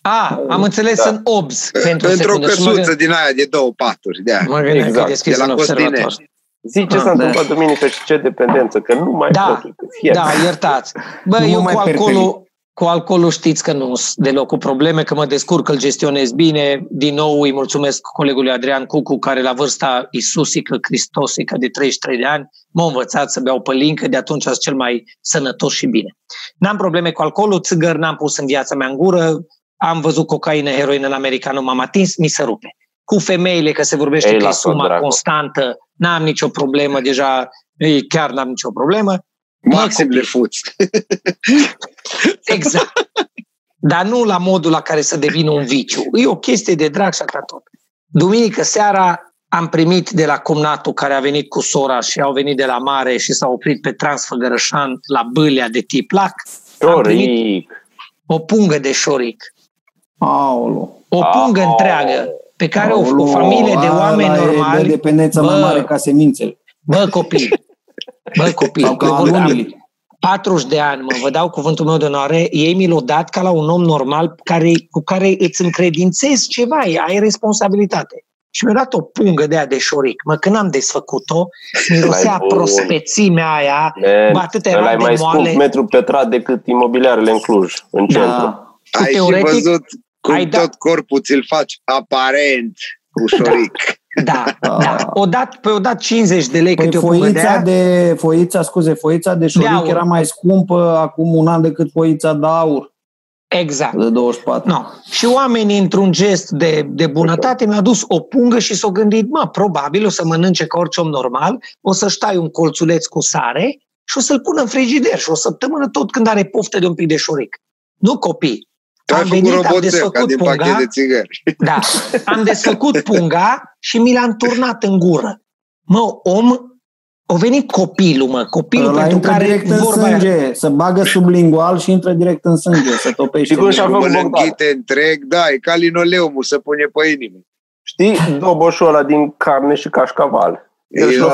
A, am înțeles da. în OBS. Pentru, pentru o căsuță din aia de două paturi. De mă gândeam exact. că e de la Costinești. Zici ce ah, s-a întâmplat da. duminică și ce dependență, că nu mai da, pot. Da, iertați. Bă, nu eu cu alcoolul, cu alcoolul știți că nu sunt deloc cu probleme, că mă descurc, că îl gestionez bine. Din nou îi mulțumesc colegului Adrian Cucu, care la vârsta Isusică, Cristosică de 33 de ani, m-a învățat să beau pălincă, de atunci sunt cel mai sănătos și bine. N-am probleme cu alcoolul, țigări n-am pus în viața mea în gură, am văzut cocaină, heroină în America, nu m-am atins, mi se rupe. Cu femeile, că se vorbește Ei, că e suma dracu. constantă, n-am nicio problemă, deja ei, chiar n-am nicio problemă. Maxim le fuți. exact. Dar nu la modul la care să devină un viciu. E o chestie de drag și tot. Duminică seara am primit de la cumnatul care a venit cu sora și au venit de la mare și s-au oprit pe Transfăgărășan la Bâlea de tip lac. Șoric! O pungă de șoric. Aolo. O pungă Aolo. întreagă pe care o, o familie de oameni normali... E dependența bă, mai mare ca semințele. Bă, copii, bă, copii, Sau ca 40 de ani, mă, vă dau cuvântul meu de onoare, ei mi l-au dat ca la un om normal care, cu care îți încredințezi ceva, ai responsabilitate. Și mi-a dat o pungă de aia de șoric. Mă, când am desfăcut-o, *laughs* mirosea prospețimea aia, Man, bă, atât era de mai moale. scump metru pătrat decât imobiliarele în Cluj, în da. centru. Ai teoretic, și văzut cum ai tot dat... corpul ți-l faci aparent ușoric. Da, da, *laughs* da. O dat, pe o dat 50 de lei păi câte foița o de, de Foița, scuze, foița de șoric de era mai scumpă acum un an decât foița de aur. Exact. De 24. No. Și oamenii, într-un gest de, de bunătate, mi-au dus o pungă și s-au gândit, mă, probabil o să mănânce ca orice om normal, o să-și tai un colțuleț cu sare și o să-l pună în frigider și o săptămână tot când are poftă de un pic de șoric. Nu copii, tu am venit, am desfăcut din punga, de țigări. Da, am *laughs* desfăcut punga și mi l-am turnat în gură. Mă, om, au venit copilul, mă, copilul Ăla pentru care direct în vorba sânge, aia. să bagă sublingual și intră direct în sânge, să topește. Și cum și-a făcut întreg, da, e ca linoleumul, să pune pe inimă. Știi, doboșul ăla din carne și cașcaval. Eu, eu,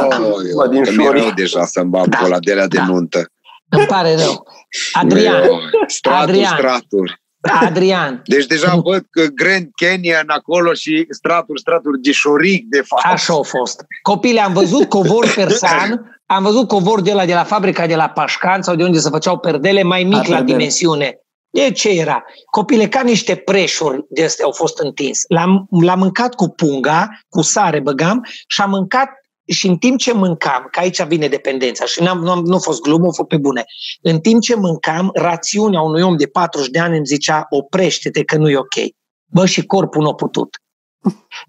eu, din eu, deja să-mi bag da, de la da. de nuntă. Îmi pare rău. Adrian, straturi, Adrian, straturi. Adrian. Deci deja văd că Grand Canyon acolo și straturi, straturi de șoric, de fapt. Așa au fost. Copile, am văzut covor *laughs* persan, am văzut covor de la, de la fabrica de la Pașcan sau de unde se făceau perdele mai mic la dimensiune. De ce era? Copile, ca niște preșuri de astea au fost întins. L-am, l-am mâncat cu punga, cu sare băgam și am mâncat și în timp ce mâncam, că aici vine dependența și n-am, nu, am, nu a fost glumă, a fost pe bune, în timp ce mâncam, rațiunea unui om de 40 de ani îmi zicea oprește-te că nu e ok. Bă, și corpul nu a putut.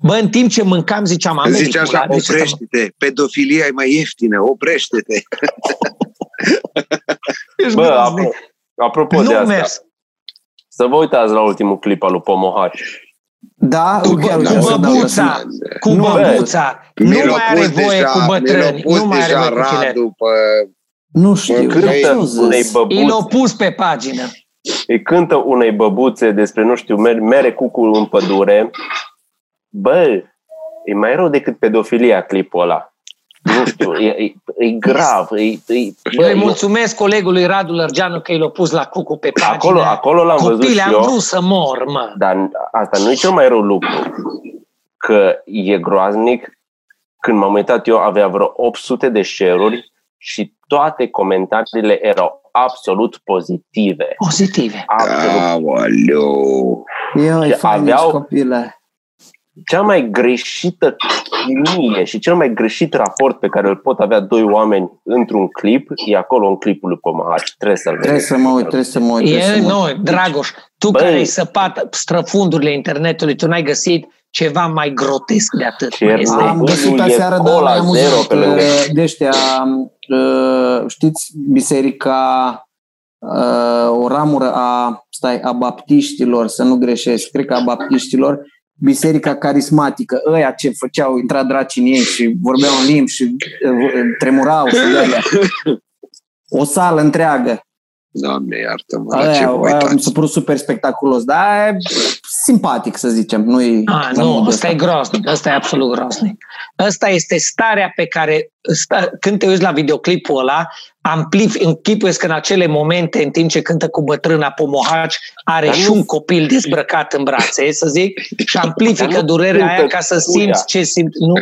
Bă, în timp ce mâncam, ziceam, am Zice așa, oprește-te, pedofilia e mai ieftină, oprește-te. *laughs* Bă, apropo, apropo de asta, mers. Să vă uitați la ultimul clip al lui Pomohaci. Da, Cu, chiar cu vreau să dau băbuța, să- cu Nu, băbuța. Nu Mi-l-a mai are pus voie deja- cu bătrâni. mi-l-a pus Nu mai are deja voie cu tineri. Radu pe... Nu știu. Bă, Cântă Păi, ce-o unei zis? I l-au băbuțe, pus pe pagină. îi cântă unei băbuțe despre, nu știu, mere, mere cucul în pădure. Bă, e mai rău decât pedofilia clipul ăla. Nu știu, e, e, e grav. E, e, bă, Eu îi eu- mulțumesc colegului Radu Lărgeanu că i l-a pus la cucu pe pagină. acolo, acolo l-am văzut Copile, și am eu. vrut să mor, mă. Dar asta nu e cel mai rău lucru. Că e groaznic. Când m-am uitat eu, avea vreo 800 de share-uri și toate comentariile erau absolut pozitive. Pozitive. Absolut. Aoleu. Eu, e Și fain, aveau- ești copile. Cea mai greșită chimie și cel mai greșit raport pe care îl pot avea doi oameni într-un clip e acolo în clipul lui Pomahaci. Trebuie să-l Trebuie vedeți. să mă uit, trebuie să mă uit. trebuie E, să mă uit. nu, Dragoș, tu Băi. care ai săpat străfundurile internetului, tu n-ai găsit ceva mai grotesc de atât. Ce mă, este- Am găsit e aseară, dar cola mai amuzant, zero pe lângă. uh, de ăștia, uh, știți, biserica, uh, o ramură a, stai, a baptiștilor, să nu greșesc, cred că a baptiștilor, biserica carismatică, ăia ce făceau, intra draci în ei și vorbeau în limbi și uh, tremurau și de alea. O sală întreagă. Doamne, iartă-mă, la ce Aia, vă aia mi uitați? s-a părut super spectaculos, dar e simpatic, să zicem. Nu-i Ah, la nu, modul ăsta e ăsta. groaznic, ăsta e absolut groaznic. Ăsta este starea pe care, sta, când te uiți la videoclipul ăla, amplif, închipuiesc că în acele momente, în timp ce cântă cu bătrâna Pomohaci, are Dar și nu- un copil dezbrăcat în brațe, să zic, și amplifică Dar nu durerea aia cântă ca să cu simți ea. ce simți. Nu,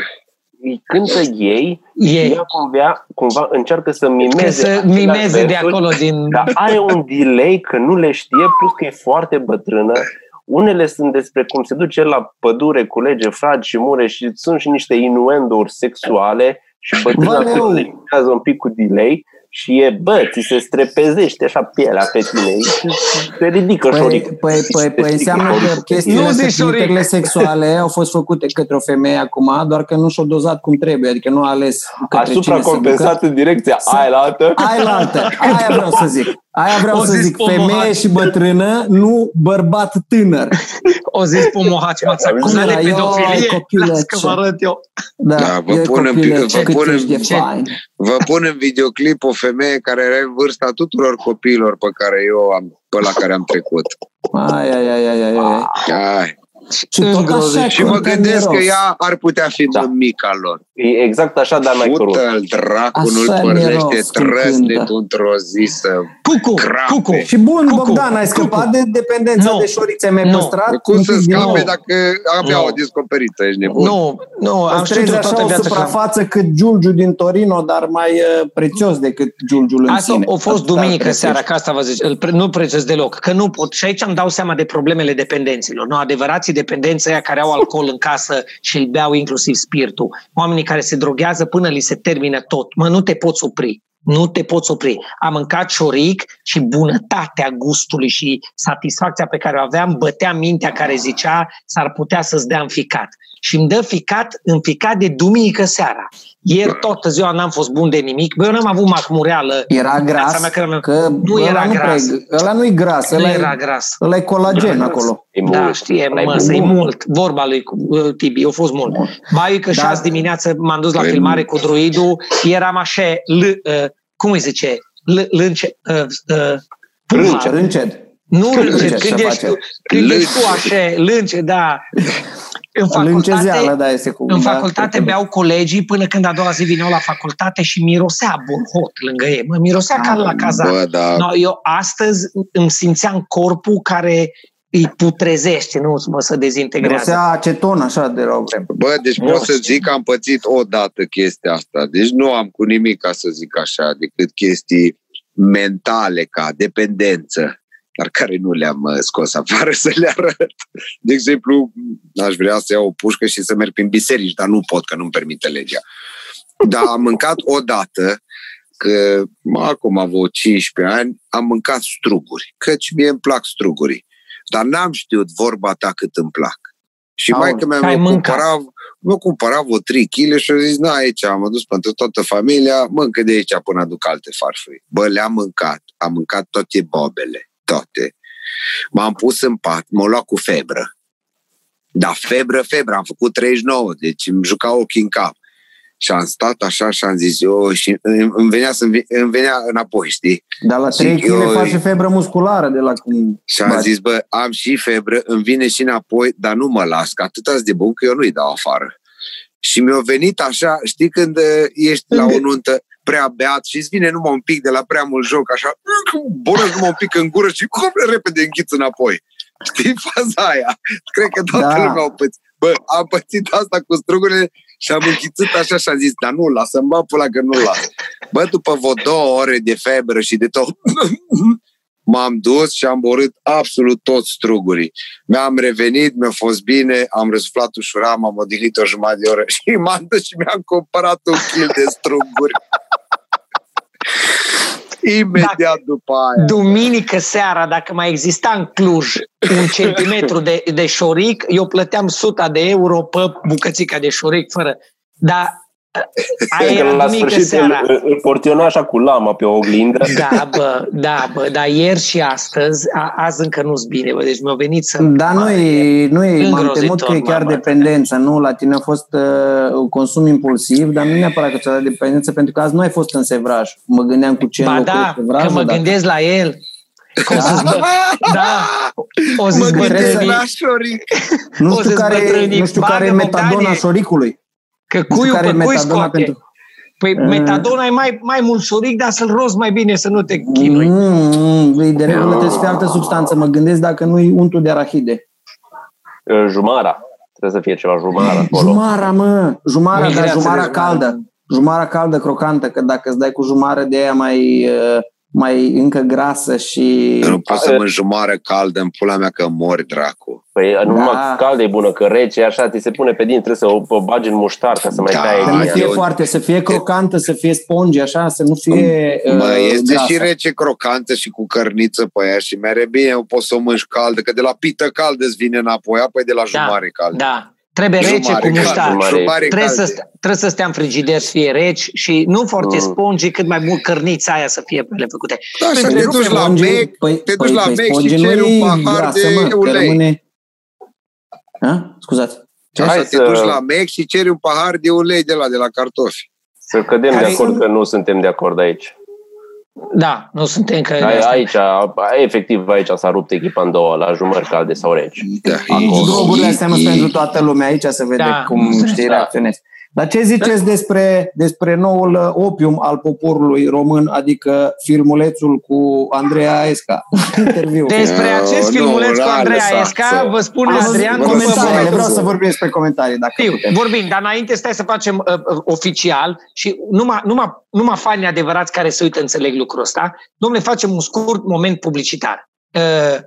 Îi cântă ei, e, ea cumva, cumva încearcă să mimeze că să aceleași mimeze de versuri, acolo din... Dar are un delay că nu le știe, plus că e foarte bătrână. Unele sunt despre cum se duce la pădure, culege fragi și mure și sunt și niște inuendouri sexuale și *clears throat* bătrâna Valeu! le imitează un pic cu delay și e, bă, ți se strepezește așa pielea pe tine *laughs* și se ridică Păi, șoric. păi, păi, păi înseamnă că chestiile Nu astea, zici, Șoric. clipurile sexuale au fost făcute către o femeie acum, doar că nu și-o dozat cum trebuie, adică nu a ales către Asupra cine să compensat în direcția Să- aia la altă. ducă. Aia la altă, aia vreau să zic. Aia vreau O să zis zic, Pomohaci. femeie și bătrână, nu bărbat tânăr. O zis Pomohaci, m-ați acuzat Cum de era? Eu, pedofilie? copile, Las că ce- vă arăt eu. Da, Da, vă e punem- copile, vă ce cât punem- ești de ce- fain. Vă pun în videoclip o femeie care are vârsta tuturor copiilor pe care eu am, pe la care am trecut. Ai, ai, ai, ai, ai, ai. Ai. Și tot Îngrozit. așa Și mă cântă gândesc că miros. ea ar putea fi Da. mămica lor. E exact așa, dar mai crunt. Fută-l dracu, nu-l Așa părlește miros când trăsnetul cântă. într-o zi să... Cucu, Crape. cucu. Și bun, Cucu, Bogdan, ai scăpat cucu. de dependența Nu. de șorițe mi-ai Nu. păstrat? Cum un să pic din scape nou? dacă abia Nu. o descoperită, ești nebun? Nu, nu, am Îți știut trezi eu așa toată o viața că am- suprafață cât Giulgiu din Torino, dar mai uh, prețios decât Giulgiul în Asta sine. a fost Atâta duminică prețuiești. seara, că asta vă zic, îl pre- nu prețesc deloc, că nu pot. Și aici îmi dau seama de problemele dependenților. Nu, adevărații dependenți aia care au alcool în casă și îl beau inclusiv spiritul. Oamenii care se droghează până li se termină tot. Mă, nu te poți opri. Nu te poți opri. Am mâncat șoric și bunătatea gustului și satisfacția pe care o aveam bătea mintea care zicea s-ar putea să-ți dea în ficat. Și îmi dă ficat, în ficat de duminică seara. Ieri toată ziua n-am fost bun de nimic. Bă, eu n-am avut macmureală. Era Viața gras, mea că- că Nu ăla era nu gras. Prea, ăla nu-i gras, Nu ăla, era e, gras. ăla e colagen acolo. E Da, mult. știe, Ăla e mă, mult. să e mult. Vorba lui uh, Tibi, a fost mult. Mai că Da. șase dimineață m-am dus la Păi, filmare cu druidul, eram așa, l, uh, cum îi zice, l, lânce, uh, uh, Rânced, puha. rânced. Nu Rânced rânce, se când ești, face. tu, când ești tu Lânce. așa, lânce, da. În Lâncezeală, facultate, da, este cu... în da, facultate cred că- beau colegii până când a doua zi vineau la facultate și mirosea hot lângă ei. Mă, mirosea ca la cazan. Bă, da, No, eu astăzi îmi simțeam corpul care îi putrezește, nu mă să dezintegrează. Mirosea aceton așa de la o vreme. Bă, deci Nu pot să știu. zic că am pățit o dată chestia asta. Deci nu am cu nimic ca să zic așa, decât chestii mentale ca dependență, dar care nu le-am uh, scos afară *laughs* să le arăt. De exemplu, aș vrea să iau o pușcă și să merg prin biserici, dar nu pot, că nu-mi permite legea. Dar am mâncat o dată, că mă, acum avut 15 ani, am mâncat struguri, căci mie îmi plac strugurii. Dar n-am știut vorba ta cât îmi plac. Și Aoleu, mai că mi-a ai mi-a mâncat. cumpărat, mi-a cumpărat vreo 3 kg și a zis, na, aici am adus pentru toată familia, mâncă de aici până aduc alte farfuri. Bă, le-am mâncat, am mâncat toate bobele, toate. M-am pus în pat, m-am luat cu febră. Da, febră, febră, am făcut 39, deci îmi juca ochii în cap. Și am stat așa și am zis eu și îmi venea, să îmi venea înapoi, știi? Dar la 3 kg face febră musculară de la cum Și am zis, bă, am și febră, îmi vine și înapoi, dar nu mă las, că atât de bun că eu nu-i dau afară. Și mi-a venit așa, știi când uh, ești la o nuntă prea beat și îți vine numai un pic de la prea mult joc, așa, bună numai un pic în gură și cum repede închiți înapoi. Știi faza aia? Cred că toată da. lumea au pățit. Bă, am pățit asta cu strugurile și am închițit așa și am zis, dar nu, lasă-mi bă pula că nu las. Bă, după vreo două ore de febră și de tot, m-am dus și am borât absolut toți strugurii. Mi-am revenit, mi-a fost bine, am răsuflat ușor, m-am odihnit o jumătate de oră *laughs* și m-am dus și mi-am cumpărat un kil de struguri. *laughs* Imediat dacă, după aia. Duminică seara, dacă mai exista în Cluj un *laughs* centimetru de, de șoric, eu plăteam 100 de euro pe bucățica de șoric fără. Dar Aia că la sfârșit seara. îl, îl portiona așa cu lama pe o oglindă. Da, bă, da, bă, dar ieri și astăzi, a, azi încă nu-s bine, bă, deci mi-au venit să... Da, nu e, nu e, m-am temut că e chiar dependență, nu? La tine a fost uh, consum impulsiv, dar nu neapărat că ți-a dat dependență, pentru că azi nu ai fost în sevraj. Mă gândeam cu ce ba da, că mă gândesc la el. Cum da? să da. O să mă gândesc la șoric. Nu știu care, nu știu care e metadona șoricului. Că cuiu pe cui scoate. Pentru... Păi uh. metadona e mai, mai mult șuric, dar să-l rozi mai bine, să nu te chinui. Mm, de regulă trebuie să fie altă substanță. Mă gândesc dacă nu e untul de arahide. Jumara. Trebuie să fie ceva jumara acolo. Jumara, mă! Jumara, dar jumara caldă. Jumara caldă, crocantă, că dacă îți dai cu jumară de aia mai... Uh, mai încă grasă și... Nu pot să mănânc jumară caldă în pula mea că mori, dracu. Păi da. numai caldă e bună, că rece așa ți se pune pe din, trebuie să o, o bagi în muștar ca să mai da, taie Să nu fie eu... foarte, să fie crocantă, să fie sponge, așa, să nu fie Mă, uh, este grasă. și rece crocantă și cu cărniță pe ea și mere bine o poți să o mânci caldă, că de la pită caldă îți vine înapoi, apoi de la da, jumare caldă. Da, Trebuie rece cu muștar. Trebuie să, trebuie să stea în frigider să fie reci și nu foarte mm. spongi, cât mai mult cărnița aia să fie le făcute. Da, așa te duci la mec, păi, te duci păi, la păi, mec și ceri un pahar grasă, de mă, ulei. Rămâne... Ha? Scuzați. Așa, te duci la mec și ceri un pahar de ulei de la, de la cartofi. Să cădem Care de acord că nu suntem de acord aici. Da, nu suntem că... Ai, aici, efectiv, aici s-a rupt echipa în două, la jumări calde sau reci. Da, drogurile astea nu sunt pentru toată lumea, aici se vede da, cum știi da. reacționezi. Dar ce ziceți despre, despre noul uh, opium al poporului român, adică filmulețul cu Andreea Esca? *laughs* Interviu. Despre acest filmuleț cu Andreea Esca, vă spune Adrian comentarii. Vreau să vorbim despre comentarii, dacă Știu, putem. Vorbim, dar înainte stai să facem uh, uh, oficial și numai, numai, numai fani adevărați care se uită înțeleg lucrul ăsta. Domnule, facem un scurt moment publicitar. Uh, Uh,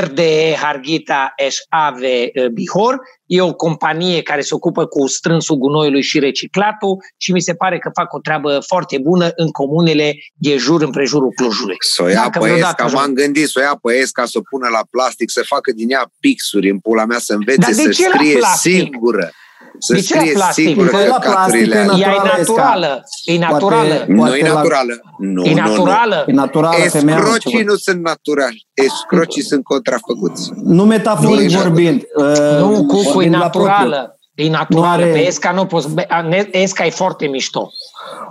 RDE Harghita SAV uh, Bihor. E o companie care se ocupă cu strânsul gunoiului și reciclatul și mi se pare că fac o treabă foarte bună în comunele de jur împrejurul Clujului. Să o ia pe Esca, m-am gândit, să o ia pe Esca, să o pună la plastic, să facă din ea pixuri în pula mea, să învețe să scrie singură. Să de scrie plastic? singură păi la plastic e naturală. E naturală. Nu e naturală. Nu, e naturală. E naturală. Escrocii nu sunt naturali. Escrocii sunt contrafăcuți. Nu metaforic vorbind. Nu, cu e naturală. E naturală. Pe Esca nu poți. Esca e foarte mișto.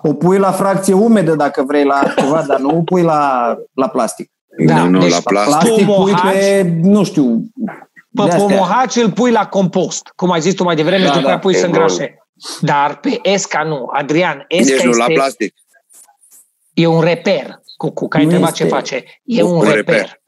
O pui la fracție umedă dacă vrei la ceva, dar nu o pui la, la plastic. Da, nu, nu, deci la plastic. Plastic pui pe, nu știu, pe pomohaci îl pui la compost, cum ai zis tu mai devreme, da, și după da, pui să îngrașe. Dar pe Esca nu. Adrian, Esca deci nu este, la plastic. E un reper. Cu, cu care întreba ce face. E un, un reper. reper.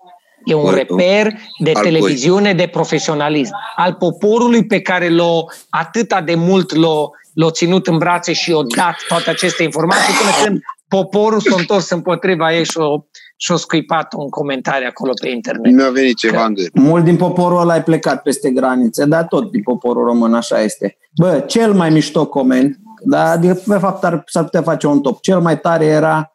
E un reper de al televiziune, de profesionalism. Al poporului pe care l-o, atâta de mult l-o, l-o ținut în brațe și o dat toate aceste informații până când poporul s-a întors împotriva ei și o și-o scuipat un comentariu acolo pe internet. Nu a venit ceva în gând. Mult din poporul ăla ai plecat peste granițe, dar tot din poporul român așa este. Bă, cel mai mișto coment, dar de fapt ar, s-ar putea face un top. Cel mai tare era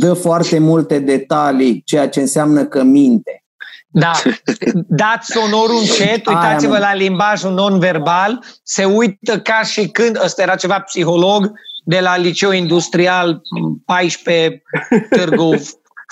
dă foarte multe detalii, ceea ce înseamnă că minte. Da, *laughs* dați sonorul încet, uitați-vă la limbajul non-verbal, se uită ca și când, ăsta era ceva psiholog, de la liceu industrial 14 Târgu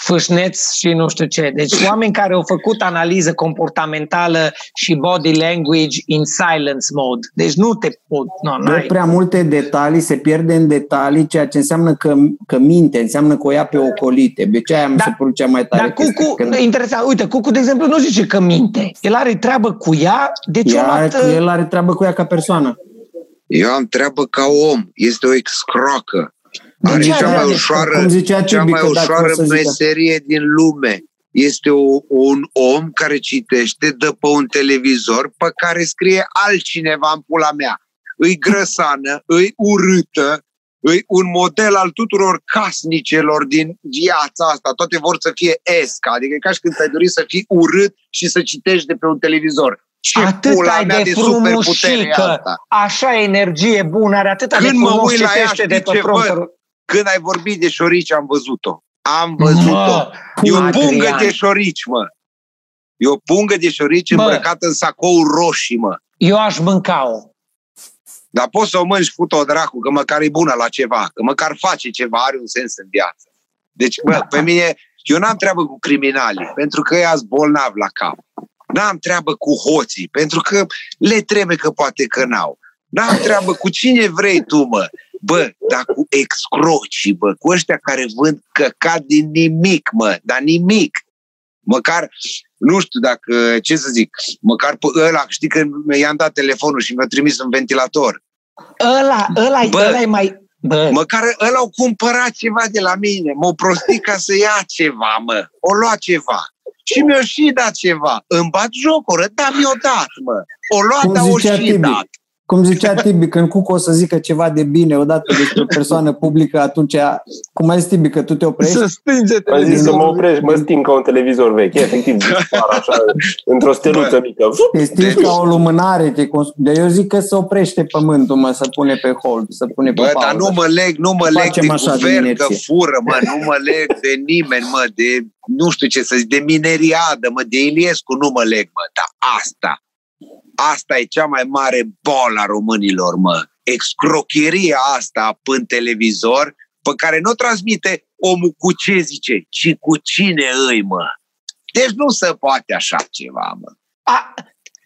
fâșneți și nu știu ce. Deci oameni care au făcut analiză comportamentală și body language in silence mode. Deci nu te pot... Nu, Dă prea multe detalii, se pierde în detalii, ceea ce înseamnă că, că minte, înseamnă că o ia pe ocolite. De ce aia mi da, se părut cea mai tare. Dar Cucu, când... interesant, uite, Cucu, de exemplu, nu zice că minte. El are treabă cu ea, deci el are, luat... el are treabă cu ea ca persoană. Eu am treabă ca om. Este o excroacă. Are cea mai ușoară, cum zicea cea mai ușoară meserie din lume. Este o, un om care citește, dă pe un televizor pe care scrie altcineva în pula mea. Îi grăsană, îi urâtă, îi un model al tuturor casnicelor din viața asta. Toate vor să fie esca, adică e ca și când ai dori să fii urât și să citești de pe un televizor. Ce atât ai de, de frumușică, așa energie bună, are atâta Când de frumos mă uit la ea, de pe văd? Când ai vorbit de șorici, am văzut-o. Am văzut-o. E o pungă de șorici, mă. E o pungă de șorici Bă, îmbrăcată în sacou roșii, mă. Eu aș mânca-o. Dar poți să o mănânci cu o dracu, că măcar e bună la ceva, că măcar face ceva, are un sens în viață. Deci, bă, da. pe mine, eu n-am treabă cu criminalii, pentru că ea bolnav la cap. N-am treabă cu hoții, pentru că le trebuie că poate că n-au. N-am treabă cu cine vrei tu, mă. Bă, dar cu excroci, bă, cu ăștia care vând căcat din nimic, mă, dar nimic. Măcar, nu știu dacă, ce să zic, măcar pe ăla, știi că i-am dat telefonul și mi-a trimis un ventilator. Ăla, ăla, bă, ăla e mai... Bă. Măcar ăla au cumpărat ceva de la mine, m-au prostit ca să ia ceva, mă. O lua ceva. Și mi-o și dat ceva. Îmi bat jocură, dar mi-o dat, mă. O luat, dar o și Tibi? dat. Cum zicea Tibi, când Cucu o să zică ceva de bine odată despre o persoană publică, atunci, cum ai zis Tibi, că tu te oprești? Să stinge Ai zis să mă oprești, mă sting ca un televizor vechi, efectiv, *laughs* dispar așa, într-o steluță Bă, mică. Te stingi deci... ca o lumânare, te consum... de eu zic că se oprește pământul, mă, să pune pe hold, să pune pe Bă, pauză. dar nu mă leg, nu mă leg de guvern că fură, mă, nu mă leg de nimeni, mă, de nu știu ce să zic, de mineriadă, mă, de Iliescu, nu mă leg, mă, dar asta, Asta e cea mai mare bolă a românilor, mă. Excrocheria asta în televizor, pe care nu o transmite omul cu ce zice, ci cu cine îi, mă. Deci nu se poate așa ceva, mă. A,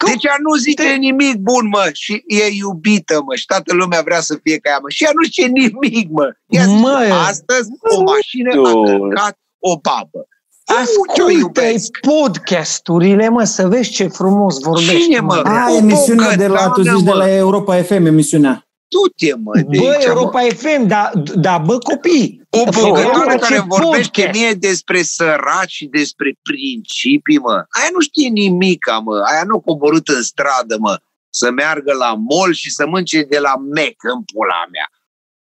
deci ea nu zice te... nimic bun, mă, și e iubită, mă, și toată lumea vrea să fie ca ea, mă. Și ea nu știe nimic, mă. Ea zice, astăzi o mașină a călcat o babă. Ascultă podcasturile, mă, să vezi ce frumos vorbești. Cine, mă? A, emisiunea de la, tu zici, de la Europa FM, emisiunea. Du-te, mă. Bă, Europa mă. FM, da, da, bă, copii. O băgătoare care vorbește podcast. mie despre săraci și despre principii, mă. Aia nu știe nimic, mă. Aia nu coborât în stradă, mă. Să meargă la mall și să mânce de la Mac în pula mea.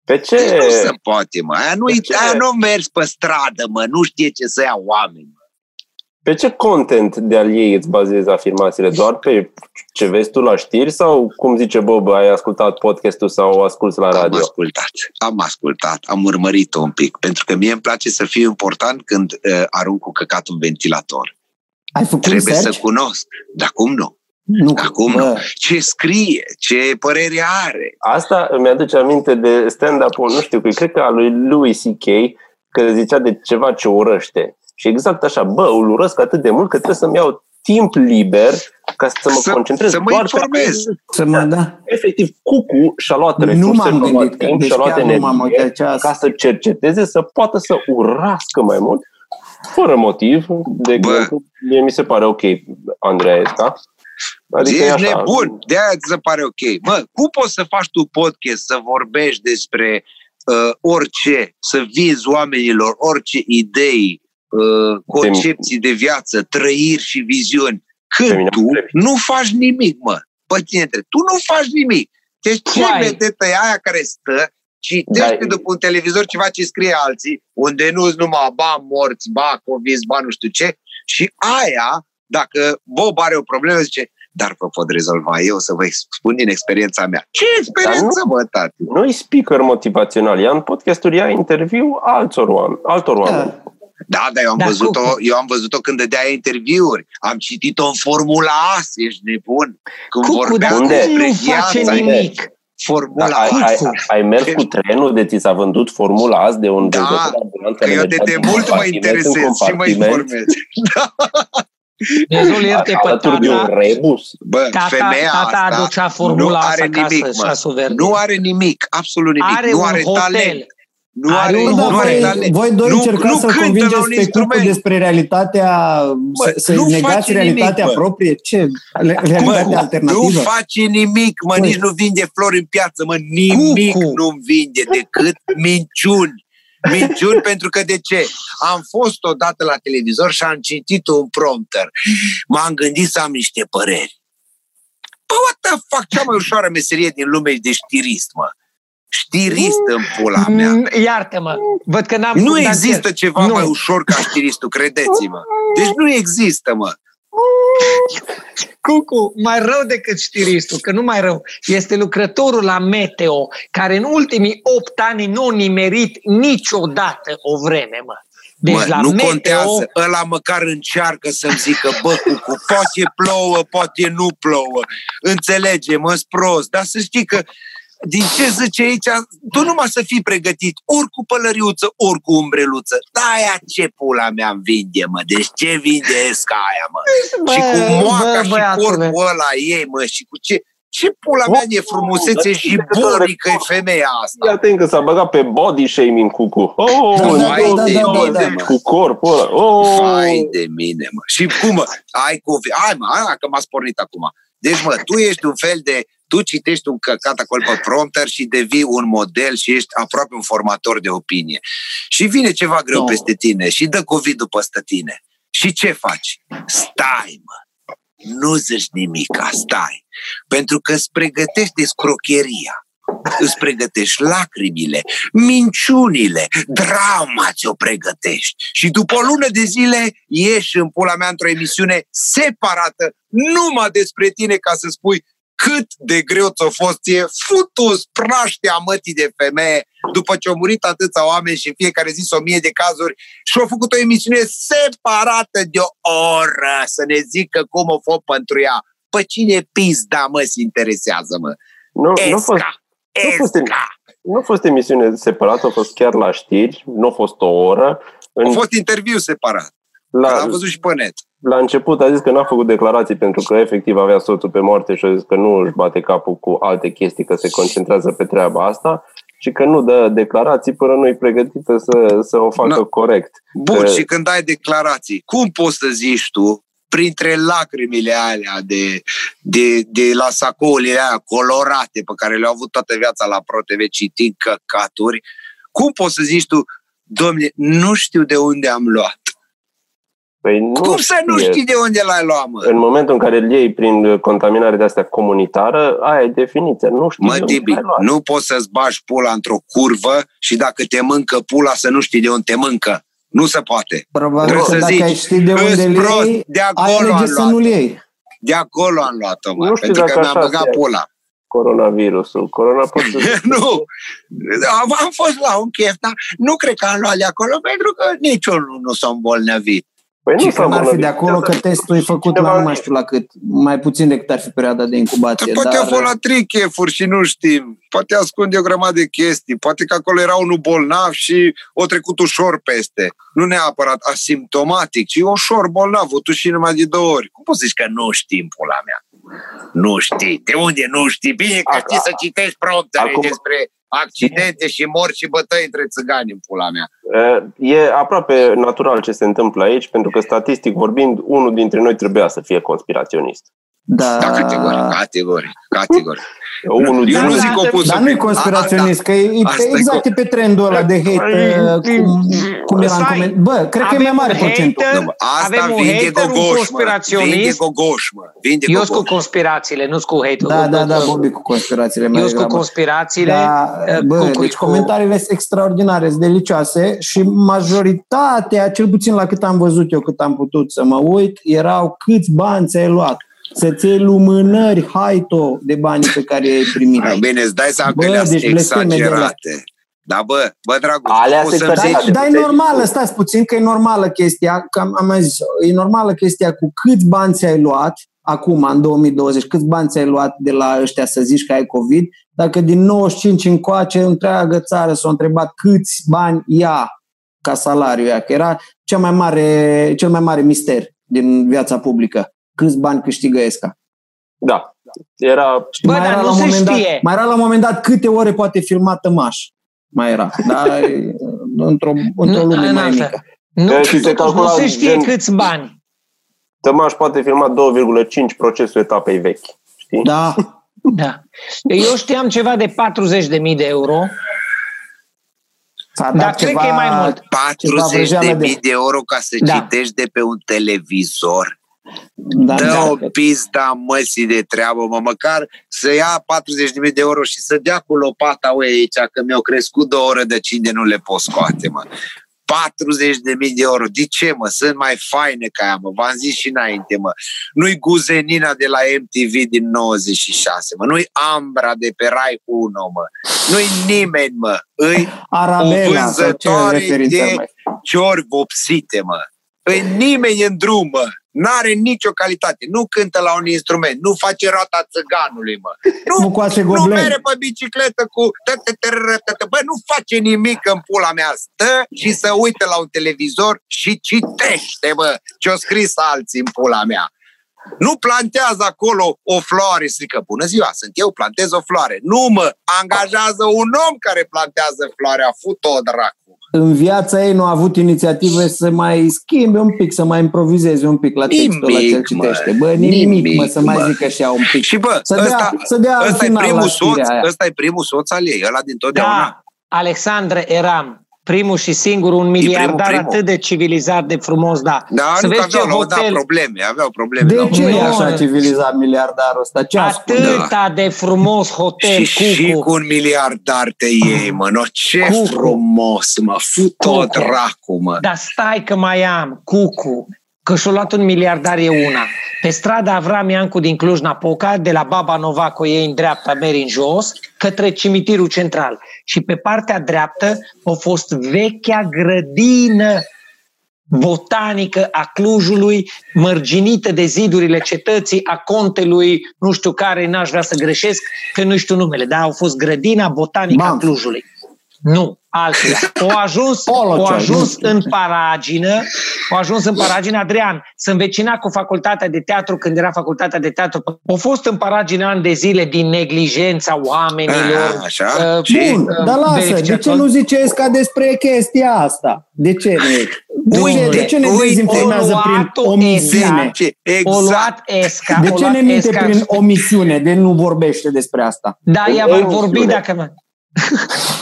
Pe ce? Deci nu se poate, mă. Aia nu, aia nu mers pe stradă, mă. Nu știe ce să ia oameni, mă. Pe ce content de al ei îți bazezi afirmațiile? Doar pe ce vezi tu la știri sau, cum zice Bob, ai ascultat podcastul sau asculți la radio? Am ascultat, am ascultat, am urmărit-o un pic, pentru că mie îmi place să fiu important când uh, arunc cu căcat un ventilator. Ai făcut Trebuie search? să cunosc, dar cum nu? Nu, Acum bă. Ce scrie, ce părere are. Asta îmi aduce aminte de stand-up-ul, nu știu, cred că a lui Louis C.K., că zicea de ceva ce urăște. Și exact așa, bă, îl urăsc atât de mult că trebuie să-mi iau timp liber ca să mă să, concentrez să mă doar informez. Pe să mă, da. Efectiv, Cucu și-a luat resurse, nu m-am gândit, timp, deci și-a luat energie ca să cerceteze, să poată să urască mai mult, fără motiv. De exemplu, mie mi se pare ok, Andreea Esca, Adică Ești nebun, de aia ți se pare ok. Mă, cum poți să faci tu podcast, să vorbești despre uh, orice, să vinzi oamenilor orice idei, uh, concepții de viață, trăiri și viziuni, când tu nu faci nimic, mă. Păi tine tu nu faci nimic. Deci ce vedetă e aia care stă, citește da. după un televizor ceva ce scrie alții, unde nu sunt numai ba morți, ba covid, ba nu știu ce, și aia dacă Bob are o problemă, zice, dar vă pot rezolva eu să vă spun din experiența mea. Ce experiență, nu, mă, tati? Nu e speaker motivațional, ea în podcasturi ia interviu altor oameni. Altor oameni. Da. Da, dar eu am, da, văzut-o, eu am văzut-o când dădea interviuri. Am citit-o în Formula A, ești nebun. Când Cucu, vorbea despre nu face nimic. Formula Da, ai, ai, ai mers cu trenul de ți s-a vândut formula azi de un Da, vânzător ambulant Că care eu de mergea din demult mă compartiment în interesez și mă compartiment, informez. *laughs* Dumnezeu ierte pe alături de un tata. rebus. Bă, Tata, femeia tata asta aducea nu formula asta are acasă, nimic, mă. șasul verde. Nu are nimic, absolut nimic. Are nu un are hotel. talent. Nu Are are, un nu hotel. are voi, talent. voi doi Nu- încercați nu să-l cântă la convingeți un pe cucu instrument. despre realitatea, Mă, să, să nu negați face realitatea nimic, mă. proprie. Ce? Le- Realitatea Mă, nu alternativă? face nimic, mă, Băi. nici nu vinde flori în piață, mă, nimic Cucu. nu vinde decât minciuni. Minciuni pentru că de ce? Am fost odată la televizor și am citit un prompter. M-am gândit să am niște păreri. Bă, what the fuck, cea mai ușoară meserie din lume e de știrist, mă. Știrist în pula mea. Mm, Iartă-mă, văd că n-am Nu făcut există anchete. ceva Nu. mai ușor ca știristul, credeți-mă. Deci nu există, mă. Cucu, mai rău decât știristul, că nu mai rău, este lucrătorul la Meteo, care în ultimii 8 ani nu a nimerit niciodată o vreme, mă. Deci mă, la nu Meteo, contează, ăla măcar încearcă să-mi zică, bă, cucu, poate plouă, poate nu plouă, înțelege, mă prost, dar să știi că din ce zice aici, tu numai să fii pregătit, ori cu pălăriuță, ori cu umbreluță. Da, aia ce pula mea îmi vinde, mă, deci ce vinde esca aia, mă? Bă, și cu moaca bă, și băiatule. corpul ăla ei, mă, și cu ce... Ce pula mea de frumusețe dar și ce legătură borică e are femeia asta? Iată că s-a băgat pe body shaming cucu. Oh, Da, în da, da, da, 2020, da, da, cu corpul ăla. Oh. Vai de mine, mă. Și cum, mă? Ai cu... Hai, mă, hai, că m-a spornit acum. Deci, mă, tu ești un fel de... Tu citești un căcat acolo pe prompter și devii un model și ești aproape un formator de opinie. Și vine ceva greu No. peste tine și dă COVID peste tine. Și ce faci? Stai, mă. Nu zici nimic, stai. Pentru că îți pregătești scrocheria îți pregătești lacrimile, minciunile, drama ți-o pregătești. Și după o lună de zile ieși în pula mea într-o emisiune separată, numai despre tine ca să spui cât de greu ți-a fost ție futus praștea mătii de femeie după ce au murit atâția oameni și în fiecare zi o mie de cazuri și au făcut o emisiune separată de o oră să ne zică cum o fost pentru ea. Pe cine pizda, mă, se interesează, mă? Nu, nu, a fost, Esca! nu a fost, Esca! nu a fost emisiune separată, a fost chiar la știri, nu a fost o oră. În, A fost interviu separat. La, L-am văzut și pe net. la început a zis că n-a făcut declarații pentru că efectiv avea soțul pe moarte și a zis că nu își bate capul cu alte chestii, că se concentrează pe treaba asta și că nu dă declarații până nu e pregătită să, să o facă Nu. corect. Bun, Eh. și când ai declarații, cum poți să zici tu, printre lacrimile alea de, de, de la sacourile alea colorate pe care le-au avut toată viața la ProTV citind căcaturi, cum poți să zici tu, domne, nu știu de unde am luat. Păi nu cum să nu știe. știi de unde l-ai luat, mă? În momentul în care îl iei prin contaminare de astea comunitară, aia e definiția. Nu știi Mă, de unde Tibi, l-ai luat. nu poți să-ți bagi pula într-o curvă și dacă te mâncă pula să nu știi de unde te mâncă. Nu se poate. Probabil Trebuie că să dacă zici, ai ști de "Îs unde le prost, iei, de ai acolo alege am să luat. nu le iei. De acolo am luat-o, mă, Nu știu pentru că dacă mi-am așa băgat se- pula. Coronavirusul. Corona poate să... *laughs* nu, am, am fost la un chef, dar nu cred că am luat de acolo, pentru că niciunul nu s-a îmbolnăvit. Păi Și s-a că n-ar fi îmbolnăvit. de acolo că testul e făcut Cineva la nu a mai zis. știu la cât, mai puțin decât ar fi perioada de incubație. Poate dar, a fost la trei chefuri și nu știm. Poate ascunde o grămadă de chestii. Poate că acolo era unul bolnav și o trecut ușor peste. Nu neapărat asimptomatic, ci ușor bolnav, o și numai de două ori. Cum poți să zici că nu știm, pula mea? Nu știi. De unde nu știi? Bine că Ac- știi să citești promptere acum- despre accidente și morți și bătăi între țigani în pula mea. E aproape natural ce se întâmplă aici, pentru că statistic vorbind, unul dintre noi trebuia să fie conspiraționist. Da, Da, categoric, categoric, categoric. Unul Eu nu dintre zic opus. Dar nu e conspiraționist, că e, Asta e e exact e pe trendul ăla de hate, uh, cum, cum era în Stai. coment. Bă, cred că e mai Avem mare un procentul. hater, Nu, mă, Asta Avem un vinde hater, un gogoș, mă. conspiraționist. Vinde gogoș, mă. Vinde Eu sunt cu gogoș. conspirațiile, nu sunt cu hate Da, da, da, Bobby cu conspirațiile mai Eu sunt cu degrabă. conspirațiile. Da, uh, bă, cu- cu- deci cu- comentariile sunt extraordinare, sunt delicioase și majoritatea, cel puțin la cât am văzut eu, cât am putut să mă uit, erau câți bani ți-ai luat. Să-ți iei lumânări, haito de banii pe care i-ai primit. Ah, Bine, îți dai seama că Bă, le deci blesteme de la- exagerate. Da, bă, bă, dragul, Alea poți se să-mi exagerează. zici, Dar, dar e normală, stați puțin, că e normală chestia, că am, am mai zis, e normală chestia cu câți bani ți-ai luat, acum, în 2020, câți bani ți-ai luat de la ăștia să zici că ai COVID, dacă din 95 încoace, întreagă țară s-a întrebat câți bani ia ca salariu ea, că era cea mai mare, cel mai mare mister din viața publică. Câți bani câștigă ESCA? Da. Era... Bă, mai, era la un moment dat, mai era la un moment dat câte ore poate filma Tămaș. Mai era. Dar într-o, într-o lume mai mică. Nu, și se calcula nu se știe gen, câți bani. Tămaș poate filma 2,5 procesul etapei vechi. Știi? Da. da. Eu știam ceva de 40.000 de euro. Dar cred că e mai mult. 40 de mii de euro ca să da. citești de pe un televizor. Da, Dă da, o pista măsii de treabă, mă, măcar să ia 40.000 de euro și să dea cu lopata ue aici, că mi-au crescut două ore de cine nu le pot scoate, mă. 40 de mii de euro. De ce, mă? Sunt mai faine ca ea, mă. V-am zis și înainte, mă. Nu-i Guzenina de la MTV din 96, mă. Nu-i Ambra de pe Rai 1, mă. Nu-i nimeni, mă. Îi Arabela, o vânzătoare de ciori vopsite, mă. Îi nimeni în drum, mă. N-are nicio calitate. Nu cântă la un instrument. Nu face roata țăganului, mă. Nu, nu, coase nu mere pe bicicletă cu... Bă, nu face nimic în pula mea. Stă și să uite la un televizor și citește, bă, ce-o scris alții în pula mea. Nu plantează acolo o floare, strică, bună ziua, sunt eu, plantez o floare. Nu mă, angajează un om care plantează floarea, fut-o dracu în viața ei nu a avut inițiative să mai schimbe un pic, să mai improvizeze un pic la textul ăla ce citește. Bă, nimic, nimic mă, să mai mă. zică și ea un pic. Și bă, să dea, ăsta, să dea ăsta, e primul soț, ăsta e primul soț al ei, ăla din totdeauna. Da, Alexandre Eram, primul și singur, un miliardar primul, primul. atât de civilizat, de frumos, da. Da, să nu vezi aveau, hotel... da, probleme, aveau probleme. De ce e așa civilizat miliardarul ăsta? Ce Atâta da. de frumos hotel, și, Cucu. Și cu un miliardar te iei, mă, no, ce Cucu. frumos, mă, fut tot dracu, mă. Dar stai că mai am, Cucu, că și-a luat un miliardar e una. Pe strada Avram Iancu din Cluj-Napoca, de la Baba Novaco ei în dreapta, meri în jos, către cimitirul central. Și pe partea dreaptă a fost vechea grădină botanică a Clujului, mărginită de zidurile cetății, a contelui, nu știu care, n-aș vrea să greșesc, că nu știu numele, dar au fost grădina botanică Bam. a Clujului. Nu, altele. *laughs* O ajuns, o ajuns în paragină, o ajuns în paragină, Adrian, să învecina cu facultatea de teatru când era facultatea de teatru. Au fost în paragină ani de zile din neglijența oamenilor. A, așa? Uh, Bun, uh, dar lasă, de ce nu ziceți ca despre chestia asta? De ce nu? Uite, de ce ne dezinformează prin omisiune? Exact. O luat ESCA. De ce ne minte prin omisiune? De nu vorbește despre asta? Da, ea va vorbi dacă... *laughs*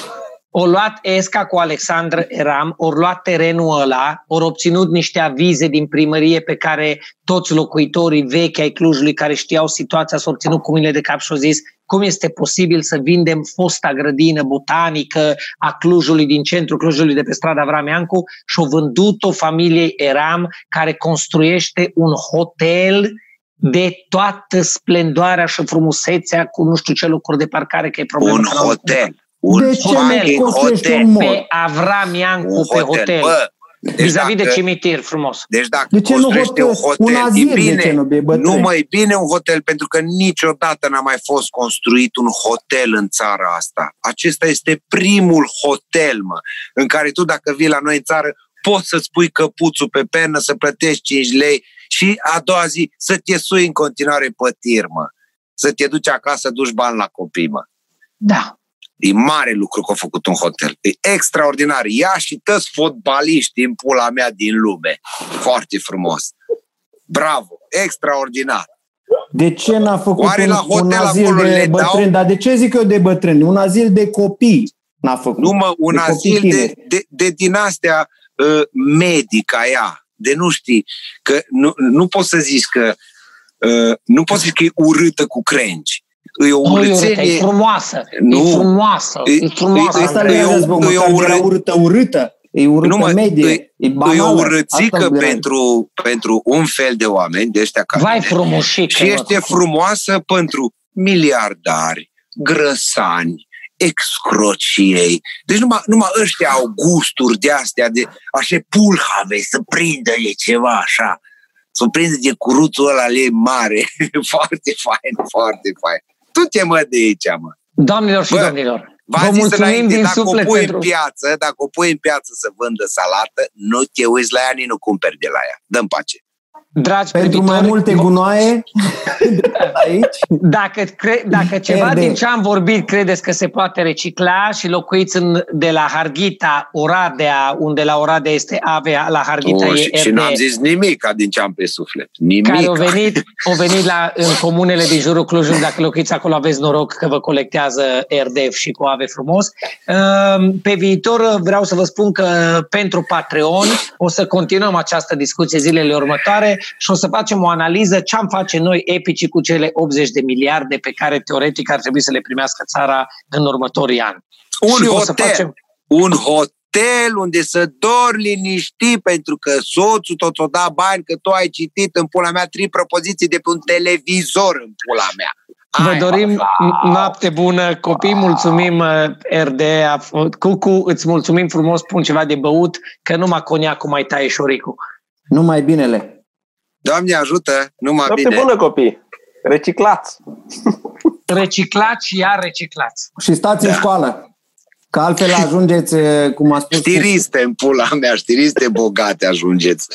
O luat ESCA cu Alexandru Eram, ori luat terenul ăla, ori obținut niște avize din primărie pe care toți locuitorii vechi ai Clujului care știau situația s-au obținut cu mâinile de cap și au zis cum este posibil să vindem fosta grădină botanică a Clujului din centrul Clujului de pe strada Vrameancu și au vândut-o familiei Eram care construiește un hotel de toată splendoarea și frumusețea cu nu știu ce lucruri de parcare, că e problemă. Un hotel. Un de ce nu construiești un mall? Pe Avram Iancu, un pe hotel. hotel. Bă, deci vis-a-vis dacă, de cimitir frumos. Deci dacă de ce nu hotel, un hotel, un azil, e bine, de ce nu, nu mai bine un hotel, pentru că niciodată n-a mai fost construit un hotel în țara asta. Acesta este primul hotel, mă, în care tu dacă vii la noi în țară, poți să-ți pui căpuțul pe pernă, să plătești 5 lei și a doua zi să te sui în continuare pe tir, mă. Să te duci acasă, duci bani la copii, mă. Da. E mare lucru că a făcut un hotel. E extraordinar. Ia și toți fotbaliști din pula mea din lume. Foarte frumos. Bravo. Extraordinar. De ce n-a făcut Oare un, la hotel un azil de bătrâni? Dau? Dar de ce zic eu de bătrâni? Un azil de copii n-a făcut. Nu mă, un de azil de, de, de din astea uh, medica ea. De nu știi, că nu, nu poți să zici că uh, nu poți să zici că e urâtă cu crengi e o urâțenie... E frumoasă, nu, e frumoasă, e, frumoasă. E, Asta e, e, o, e o urâ... urâtă, urâtă. E urâtă nu, medie, e, e, banală, e o urățică pentru, pentru un fel de oameni, de ăștia care... Vai frumușică, Și este frumoasă pentru miliardari, grăsani, excrociei. Deci numai, numai ăștia au gusturi de astea, de așa pulhave, să prindă e ceva așa. Sunt prins de curuțul ăla lei mare. *laughs* foarte fain, foarte fain. Tu ce mă de aici, mă. Doamnelor și Bă, domnilor, Vă mulțumim din dacă suflet o pui pentru... în piață, dacă o pui în piață să vândă salată, nu te uiți la ea, nici nu cumperi de la ea. Dă-mi pace. Dragi Pentru privitori, mai multe gunoaie aici. Dacă, cre- dacă ceva RD. din ce am vorbit credeți că se poate recicla și locuiți în, de la Harghita, Oradea, unde la Oradea este Avea, la Harghita Oh, e și, și RD, n-am zis nimic din ce am pe suflet. Nimic. care au venit, au venit la, în comunele din jurul Clujului, dacă locuiți acolo aveți noroc că vă colectează RDF și cu Ave frumos. Ehm, Pe viitor vreau să vă spun că pentru Patreon o să continuăm această discuție zilele următoare și o să facem o analiză ce am face noi epici cu cele 80 de miliarde pe care teoretic ar trebui să le primească țara în următorii ani. Un și o să hotel. facem Un hotel unde să dormi liniștit pentru că soțul tot o da bani, că tu ai citit în pula mea trei propoziții de pe un televizor în pula mea. Vă Ai, dorim noapte bună, copii, mulțumim uh, RD, a f- Cucu, îți mulțumim frumos, pun ceva de băut, că numai coniacul mai taie șoricul. Numai binele. Doamne ajută, numai Noapte bine. bună, copii! Reciclați! Reciclați și iar reciclați. Și stați în școală. Că altfel ajungeți, cum a spus... Știriste în pula mea, știriste bogate ajungeți.